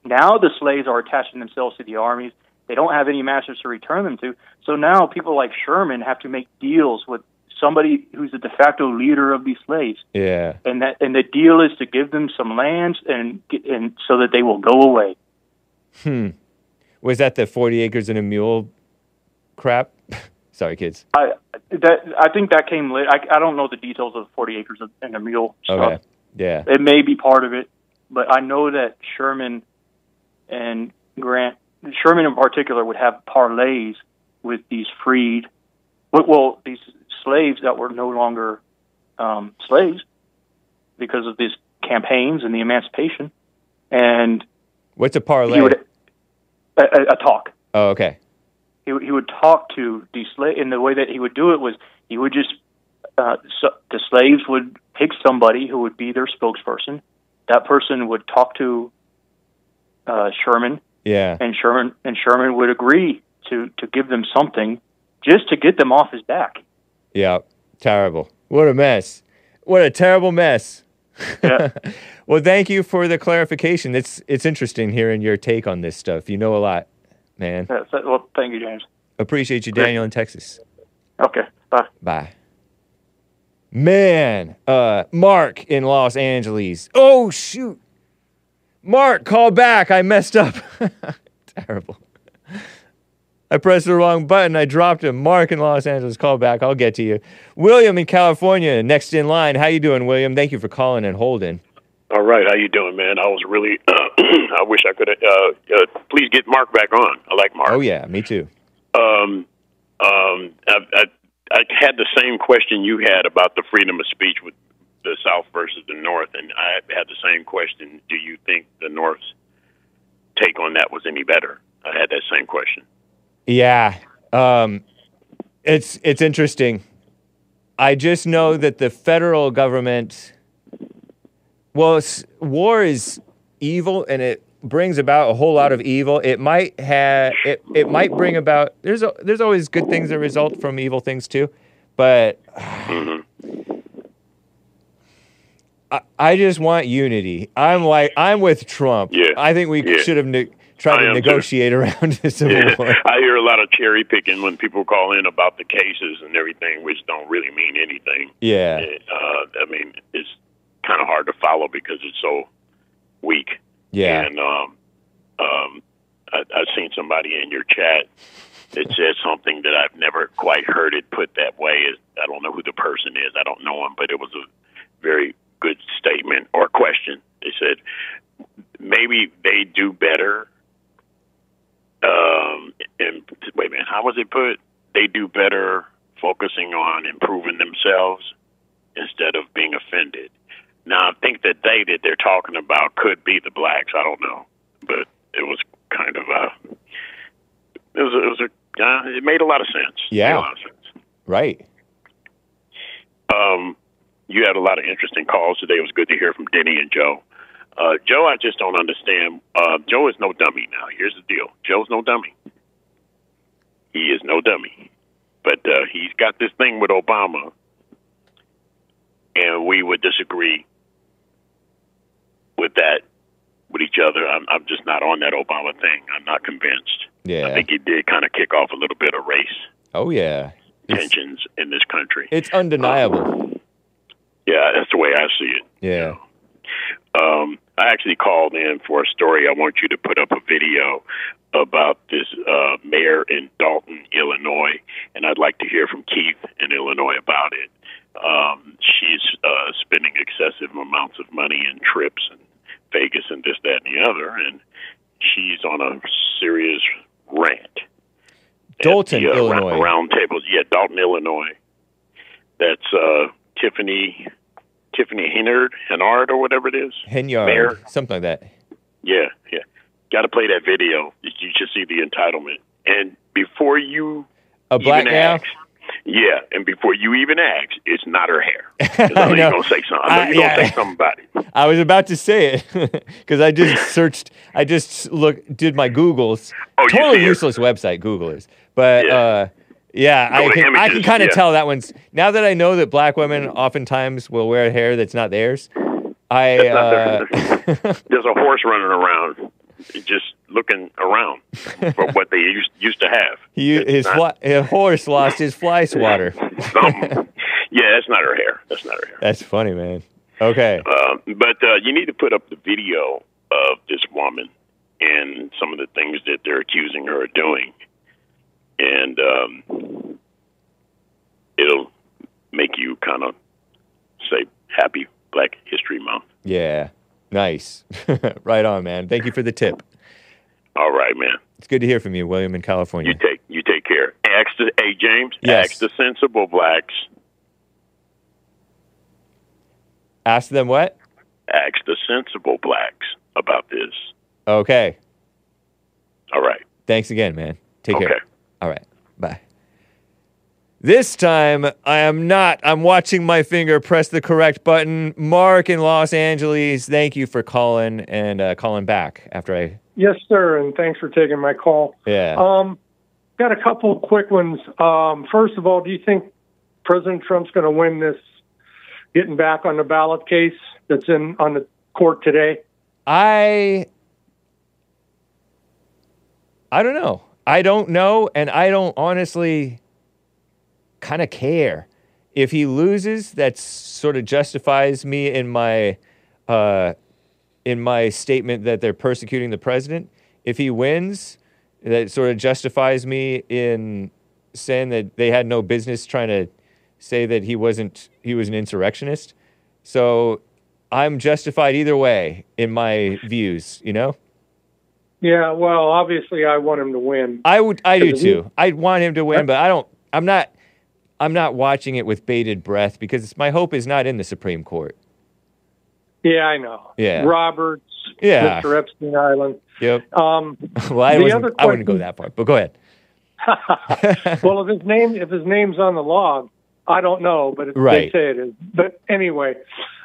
Now the slaves are attaching themselves to the armies. They don't have any masters to return them to. So now people like Sherman have to make deals with somebody who's the de facto leader of these slaves. yeah. And that and the deal is to give them some lands and and so that they will go away. Hmm. Was that the 40 acres and a mule crap? Sorry, kids. I that I think that came later. I, I don't know the details of the 40 acres and a mule stuff. Okay. Yeah. It may be part of it, but I know that Sherman and Grant, Sherman in particular, would have parlays with these freed, well- these slaves that were no longer um, slaves because of these campaigns and the emancipation, and What's a parlay? he would a, a, a talk. oh, okay. He would- he would talk to the slave, and the way that he would do it was he would just uh, so the slaves would pick somebody who would be their spokesperson. That person would talk to uh, Sherman, Yeah. and Sherman and Sherman would agree to to give them something just to get them off his back. Yeah. Terrible. What a mess. What a terrible mess. Yeah. well, thank you for the clarification. It's it's interesting hearing your take on this stuff. You know a lot, man. Yeah, so- well, thank you, James. Appreciate you, Daniel in Texas. Okay, bye. Bye. Man, uh, Mark in Los Angeles. Oh shoot, Mark, call back. I messed up. Terrible. I pressed the wrong button. I dropped him. Mark in Los Angeles, call back. I'll get to you. William in California, next in line. How you doing, William? Thank you for calling and holding. All right, how you doing, man? I was really. I wish I could. Uh, uh, please get Mark back on. I like Mark. Oh yeah, me too. Um, um, I, I, I had the same question you had about the freedom of speech with the South versus the North, and I had the same question. Do you think the North's take on that was any better? I had that same question. Yeah. Um, it's it's interesting. I just know that the federal government well, war is evil and it brings about a whole lot of evil. It might have it, it might bring about there's a, there's always good things that result from evil things too. But I, I just want unity. I'm like I'm with Trump. Yeah. I think we Yeah. should have ne- try I to am too. negotiate around the Civil Yeah. War. I hear a lot of cherry picking when people call in about the cases and everything, which don't really mean anything. Yeah. Uh, I mean, it's kind of hard to follow because it's so weak. Yeah. And um, um, I, I've seen somebody in your chat that said something that I've never quite heard it put that way. I don't know who the person is. I don't know him, but it was a very good statement or question. They said maybe they do better. Um, and wait a minute, how was it put? They do better focusing on improving themselves instead of being offended. Now, I think that they that they're talking about could be the blacks. I don't know, but it was kind of a. It was. A, it was a. Uh, it made a lot of sense. Yeah. Lot of sense. Right. Um, you had a lot of interesting calls today. It was good to hear from Denny and Joe. Uh, Joe, I just don't understand. Uh, Joe is no dummy now. Here's the deal Joe's no dummy. He is no dummy. But uh, he's got this thing with Obama, and we would disagree with that, with each other. I'm, I'm just not on that Obama thing. I'm not convinced. Yeah. I think he did kind of kick off a little bit of race Oh yeah. It's, tensions in this country. it's undeniable. Yeah, that's the way I see it. Yeah. Um, I actually called in for a story. I want you to put up a video about this uh, mayor in Dolton, Illinois, and I'd like to hear from Keith in Illinois about it. Um, she's uh, spending excessive amounts of money in trips and Vegas and this, that, and the other, and she's on a serious rant. Dolton, the, uh, Illinois. Round, round tables, yeah, Dolton, Illinois. That's uh, Tiffany Tiffany Hennard, Hennard, or whatever it is. Henyard, Mayor. something like that. Yeah, yeah. Got to play that video. You should see the entitlement. And before you A black ask, yeah, and before you even ask, it's not her hair. I know you're gonna say something. I I- you're yeah. gonna say something about it. I was about to say it because I just searched. I just look did my Googles. Oh, totally useless website, Googlers. But Yeah. uh, yeah, I can, I can kind of yeah. tell that one's now that I know that black women oftentimes will wear hair that's not theirs. I not uh, their- There's a horse running around, just looking around for what they used used to have. he, his, not fly, his horse lost his fly swatter. yeah, that's not her hair. That's not her hair. That's funny, man. Okay. Um, but uh, you need to put up the video of this woman and some of the things that they're accusing her of doing, and um, it'll make you kind of say Happy Black History Month. Yeah. Nice. right on, man. Thank you for the tip. All right, man. It's good to hear from you, William in California. You take you take care. Ask the hey James. Yes. Ask the sensible blacks. Ask them what? Ask the sensible blacks about this. Okay. All right. Thanks again, man. Take Okay. care. All right. Bye. This time, I am not. I'm watching my finger press the correct button. Mark in Los Angeles, thank you for calling and uh, calling back after I. Yes, sir, and thanks for taking my call. Yeah. Um, got a couple of quick ones. Um, first of all, do you think President Trump's going to win this getting back on the ballot case that's in on the court today? I. I don't know. I don't know, and I don't honestly kind of care. If he loses, that sort of justifies me in my uh, in my statement that they're persecuting the president. If he wins, that sort of justifies me in saying that they had no business trying to say that he wasn't he was an insurrectionist. So I'm justified either way in my views, you know? Yeah, well, obviously, I want him to win. I would I do he- too. I want him to win, but I don't I'm not I'm not watching it with bated breath because my hope is not in the Supreme Court. Yeah, I know. Yeah. Roberts. Yeah. Mr. Epstein Island. Yep. Um, Well, I the other I wouldn't go that far, but go ahead. well, if his name if his name's on the log, I don't know, but it, Right. they say it is. But anyway,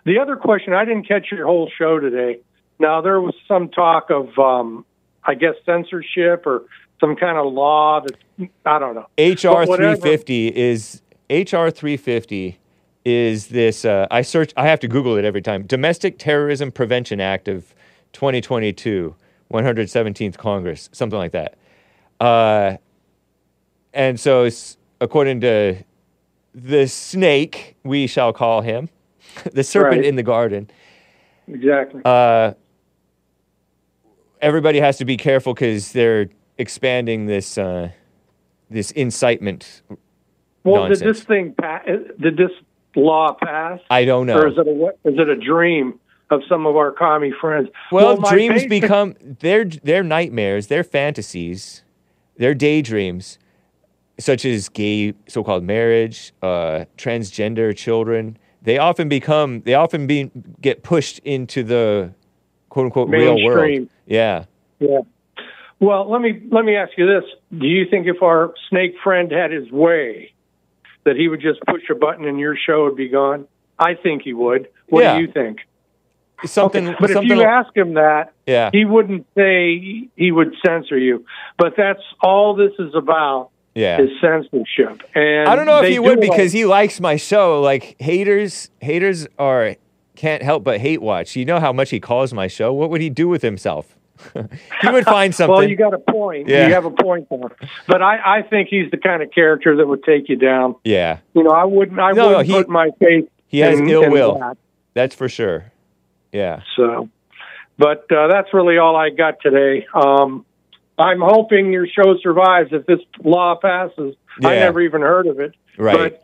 the other question I didn't catch your whole show today. Now there was some talk of, um, I guess, censorship or some kind of law that I don't know. HR 350 is HR 350 is this uh, I search I have to Google it every time. Domestic Terrorism Prevention Act of 2022 117th Congress, something like that. Uh, and so, it's, according to the snake, we shall call him, the serpent Right. in the garden, Exactly. uh, everybody has to be careful because they're expanding this uh, this incitement. well, nonsense. did this thing pass? did this law pass? I don't know. Or is it a is it a dream of some of our commie friends? Well, my dreams basic- become they're they're nightmares, they're fantasies, they're daydreams, such as gay so-called marriage, uh, transgender children. They often become they often be get pushed into the quote unquote real world. Yeah. Yeah. Well, let me let me ask you this: Do you think if our snake friend had his way, that he would just push a button and your show would be gone? I think he would. What Yeah. do you think? Something Okay, But if something you ask him that, Yeah. he wouldn't say he would censor you. But that's all this is about Yeah. is censorship. And I don't know if he do would all- because he likes my show. Like haters, haters are can't help but hate watch. You know how much he calls my show. What would he do with himself? he would find something. Well, you got a point. Yeah. You have a point there. But I, I think he's the kind of character that would take you down. yeah, You know, I wouldn't. I No, no, wouldn't he- put my faith. he has in, ill in will. that. That's for sure. Yeah. So, but uh, that's really all I got today. Um, I'm hoping your show survives if this law passes. I never even heard of it, Right. but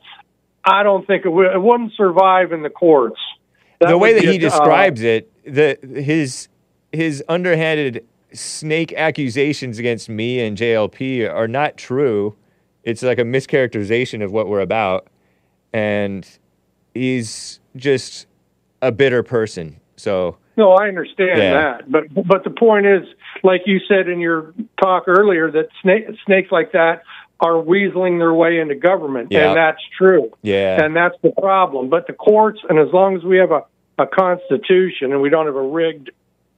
I don't think it, would, it wouldn't survive in the courts. The way that he uh, describes it, the his his underhanded snake accusations against me and JLP are not true. It's like a mischaracterization of what we're about, and he's just a bitter person. So No, I understand Yeah. that, but but the point is, like you said in your talk earlier, that snake, snakes like that are weaseling their way into government, Yeah. and that's true. yeah, and that's the problem. But the courts, and as long as we have a, a constitution and we don't have a rigged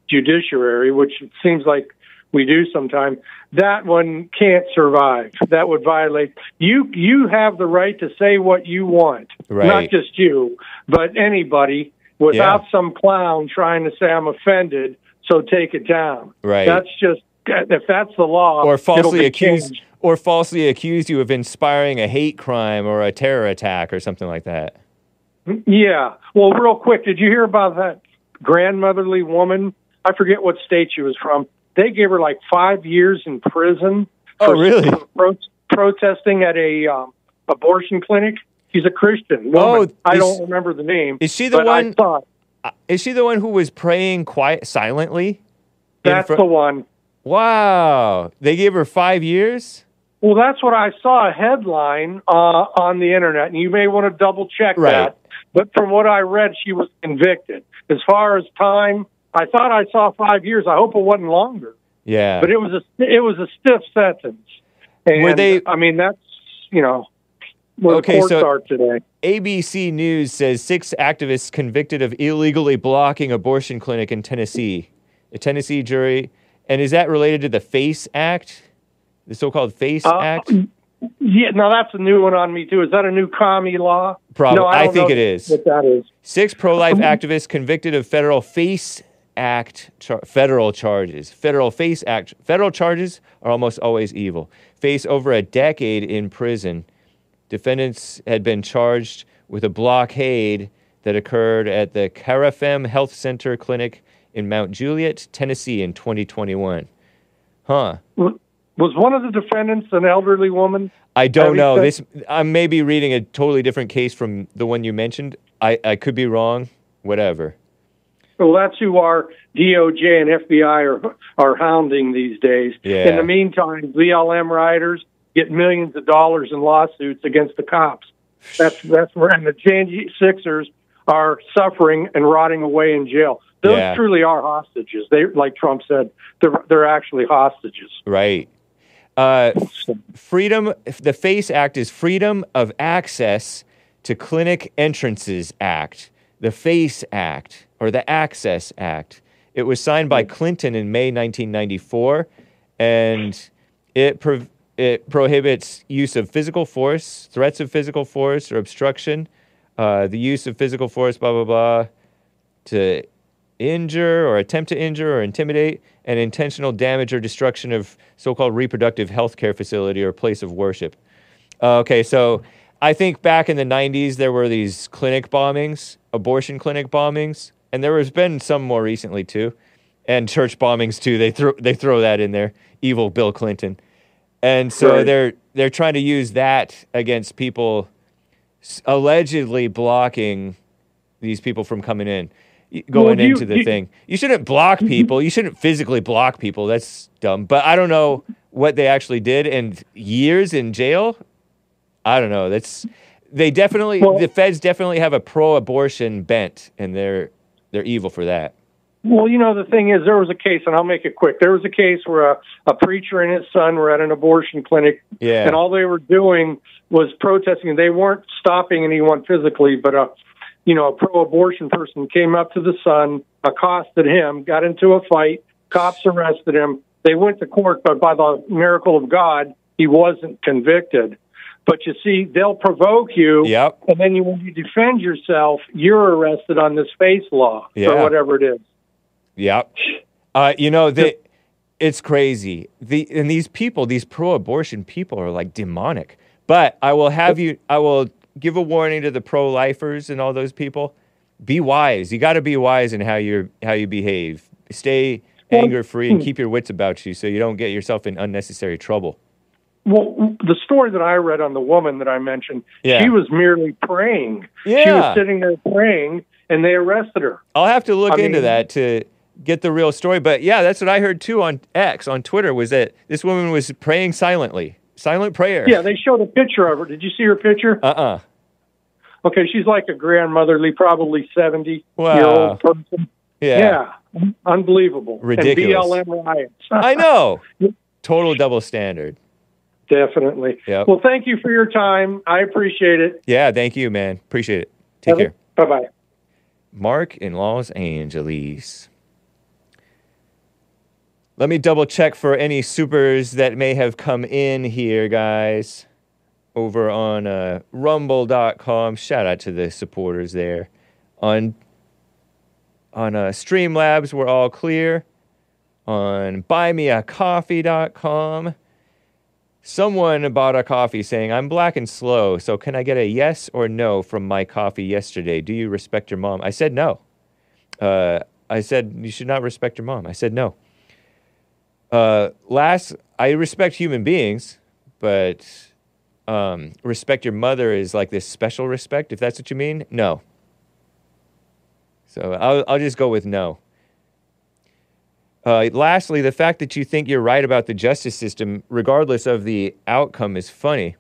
judiciary, which it seems like we do sometimes, that one can't survive. That would violate you. You have the right to say what you want, Right. not just you, but anybody, without Yeah. some clown trying to say I'm offended. So take it down. Right. That's just if that's the law, or falsely accused, or falsely accused you of inspiring a hate crime or a terror attack or something like that. Yeah. Well, real quick, did you hear about that grandmotherly woman? I forget what state she was from. They gave her like five years in prison. Oh, for- really? pro- protesting at a um, abortion clinic. She's a Christian woman. Oh, I don't remember the name. Is she the one? it. uh, Is she the one who was praying quiet, silently? That's fr- the one. Wow, they gave her five years. Well, that's what I saw a headline uh, on the internet, and you may want to double check Right. that. But from what I read, she was convicted. As far as time, I thought I saw five years. I hope it wasn't longer. Yeah, but it was a it was a stiff sentence. And, Were they- I mean, that's you know where Okay, the courts so- are today. ABC News says six activists convicted of illegally blocking abortion clinic in Tennessee. A Tennessee jury, and is that related to the FACE Act, the so-called FACE Uh, Act? Yeah, now that's a new one on me too. Is that a new commie law? Prob- no, I, I think it is. What that is? Six pro-life activists convicted of federal FACE Act char- federal charges. Federal FACE Act federal charges are almost always evil. Face over a decade in prison. Defendants had been charged with a blockade that occurred at the Carafem Health Center clinic in Mount Juliet, Tennessee in 2021. Huh. Was one of the defendants an elderly woman? I don't know. least This I may be reading a totally different case from the one you mentioned. I, I could be wrong. Whatever. Well, that's who our DOJ and FBI are are hounding these days. Yeah. In the meantime, BLM riders get millions of dollars in lawsuits against the cops. That's that's where and the Jan Sixers are suffering and rotting away in jail. Those Yeah. truly are hostages. They, like Trump said, they're they're actually hostages. Right. Uh, freedom. The FACE Act is Freedom of Access to Clinic Entrances Act. The FACE Act or the Access Act. It was signed by Clinton in May 1994, and it it prohibits use of physical force, threats of physical force or obstruction, uh, the use of physical force, blah blah blah, to injure or attempt to injure or intimidate, and intentional damage or destruction of so-called reproductive health care facility or place of worship. Uh, okay, so I think back in the 90s there were these clinic bombings, abortion clinic bombings, and there has been some more recently too, and church bombings too. They throw they throw that in there. Evil Bill Clinton, and so Right. they're they're trying to use that against people allegedly blocking these people from coming in, y- Well, going you- into the do- thing. You shouldn't block mm-hmm. people. You shouldn't physically block people. That's dumb. But I don't know what they actually did and years in jail. I don't know. That's they definitely the feds definitely have a pro-abortion bent, and they're they're evil for that. Well, you know, the thing is, there was a case, and I'll make it quick. There was a case where a, a preacher and his son were at an abortion clinic, Yeah. and all they were doing was protesting. They weren't stopping anyone physically, but a, you know, a pro-abortion person came up to the son, accosted him, got into a fight. Cops arrested him. They went to court, but by the miracle of God, he wasn't convicted. But you see, they'll provoke you, Yep. and then you, when you defend yourself, you're arrested on this face law Yeah. or whatever it is. Yep. Uh, you know, they, it's crazy. The and these people, these pro-abortion people, are like demonic. But I will have you. I will give a warning to the pro-lifers and all those people. Be wise. You got to be wise in how you how you behave. Stay Well, anger-free and hmm. keep your wits about you, so you don't get yourself in unnecessary trouble. Well, the story that I read on the woman that I mentioned, Yeah. she was merely praying. Yeah. She was sitting there praying, and they arrested her. I'll have to look I into mean- that to get the real story. But yeah, that's what I heard too on X on Twitter was that this woman was praying silently, silent prayer. Yeah, they showed a picture of her. Did you see her picture? Uh uh Okay, she's like a grandmotherly, probably seventy-year-old person. Yeah. Yeah, unbelievable. Ridiculous. And BLM riots. I know. Total double standard. Definitely. Yep. Well, thank you for your time. I appreciate it. Yeah, thank you, man. Appreciate it. Take care. Bye bye. Mark in Los Angeles. Let me double check for any supers that may have come in here, guys. Over on uh, rumble.com. Shout out to the supporters there. On on uh, Streamlabs, we're all clear. On buymeacoffee.com. Someone bought a coffee saying, I'm black and slow, so can I get a yes or no from my coffee yesterday? Do you respect your mom? I said no. Uh, I said, You should not respect your mom. I said no. Uh, last, I respect human beings, but um, respect your mother is like this special respect, if that's what you mean. No. So I'll, I'll just go with no. Uh, lastly, the fact that you think you're right about the justice system, regardless of the outcome, is funny.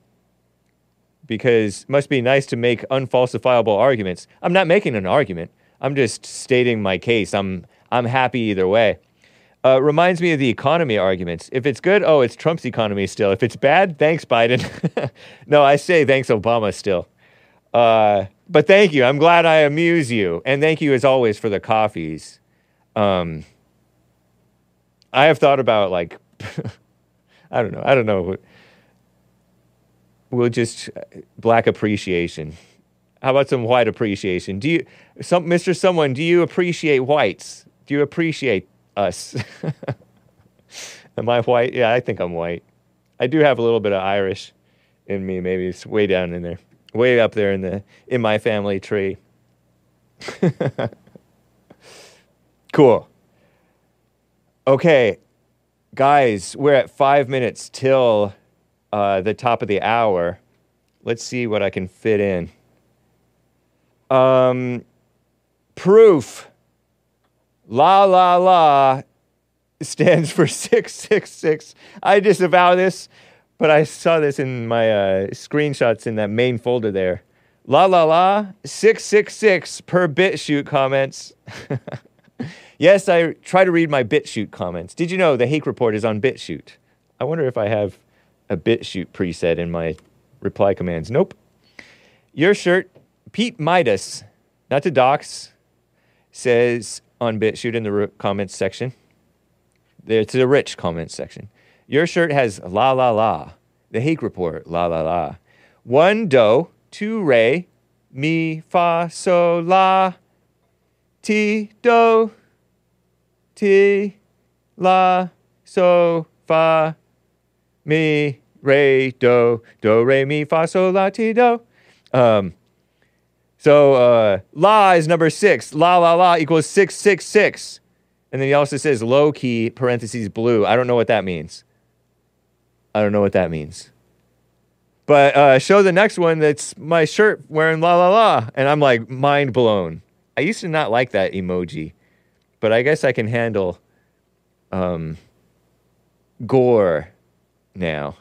Because must be nice to make unfalsifiable arguments. I'm not making an argument. I'm just stating my case. I'm I'm happy either way. Uh, reminds me of the economy arguments. If it's good, oh, it's Trump's economy still. If it's bad, thanks Biden. no, I say thanks Obama still. Uh, but thank you. I'm glad I amuse you, and thank you as always for the coffees. Um, I have thought about like, I don't know. I don't know. We'll just black appreciation. How about some white appreciation? Do you, some Mr. Someone, do you appreciate whites? Do you appreciate us? Am I white? Yeah, I think I'm white. I do have a little bit of Irish in me. Maybe it's way down in there, way up there in the in my family tree. cool. Okay, guys, we're at five minutes till uh, the top of the hour. Let's see what I can fit in. Um, proof. La la la stands for 666. I disavow this, but I saw this in my uh, screenshots in that main folder there. La la la 666 per BitChute comments. yes, I try to read my BitChute comments. Did you know the Hake Report is on BitChute? I wonder if I have a BitChute preset in my reply commands. Nope. Your shirt, Pete Midas, not to dox, says on BitChute in the comments section. To the rich comments section. Your shirt has la la la. The Hake Report, la la la. One do, two re, mi fa so la, ti do. ti, la, so, fa, mi, re, do, do, re, mi, fa, so, la, ti, do. Um, so uh, la is number six. La, la, la equals six, six, six. And then he also says low key, parentheses, blue. I don't know what that means. I don't know what that means. But uh, show the next one that's my shirt wearing la la la. And I'm like mind blown. I used to not like that emoji, but I guess I can handle um, gore now.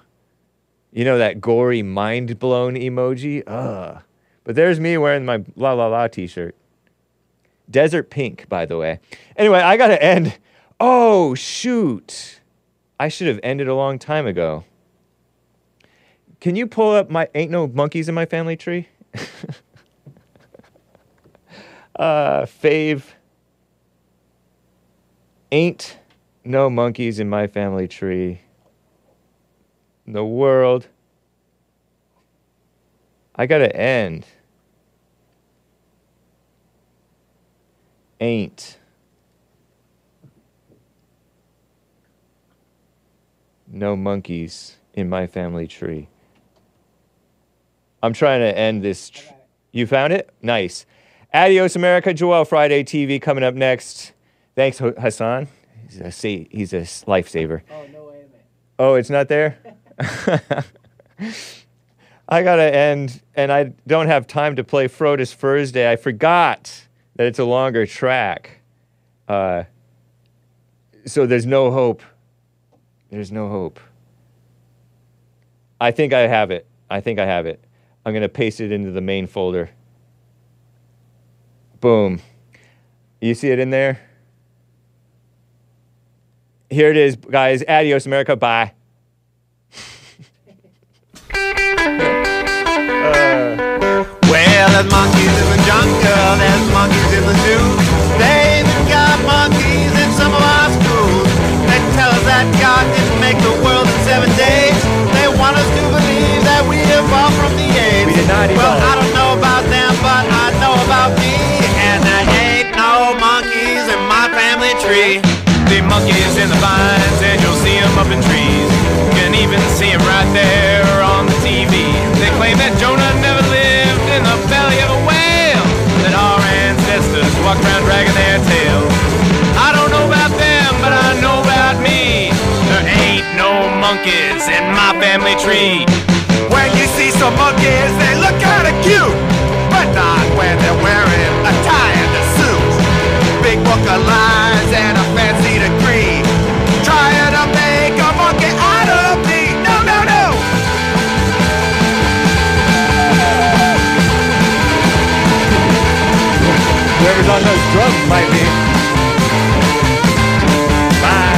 You know that gory mind blown emoji? Ugh. But there's me wearing my la la la t shirt. Desert pink, by the way. Anyway, I gotta end. Oh, shoot. I should have ended a long time ago. Can you pull up my Ain't No Monkeys in My Family Tree? uh, fave. Ain't no monkeys in my family tree. In the world. I gotta end. Ain't. No monkeys in my family tree. I'm trying to end this. Tr- you found it? Nice. Adios, America. Joel Friday TV coming up next. Thanks, Hassan. He's a, sa- he's a lifesaver. Oh, no way, man. Oh, it's not there? I got to end, and I don't have time to play Frodis Thursday. I forgot that it's a longer track. Uh, so there's no hope. There's no hope. I think I have it. I think I have it. I'm to paste it into the main folder. Boom. You see it in there? Here it is, guys. Adios, America. Bye. Well, there's monkeys in the jungle, there's monkeys in the zoo. They even got monkeys in some of our schools. They tell us that God didn't make the world in seven days. They want us to believe that we evolved from the apes. We did not evolve. Well. I don't know about them, but I know about me. And there ain't no monkeys in my family tree. The monkeys in the vines, and you'll see them up in trees. You can even see them right there walked around dragging their tails. I don't know about them, but I know about me. There ain't no monkeys in my family tree. When you see some monkeys, they look kinda cute, but not when they're wearing Whoever's on those drums might be. Bye.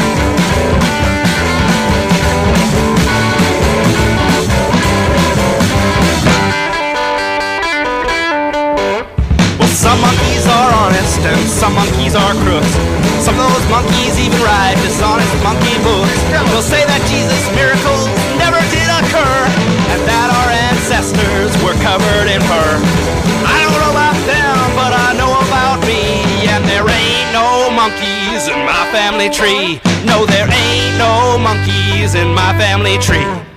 Well, some monkeys are honest and some monkeys are crooks. Some of those monkeys even write dishonest monkey books. They'll say that Jesus' miracles never did occur and that our ancestors were covered in fur. I don't monkeys in my family tree. No, there ain't no monkeys in my family tree.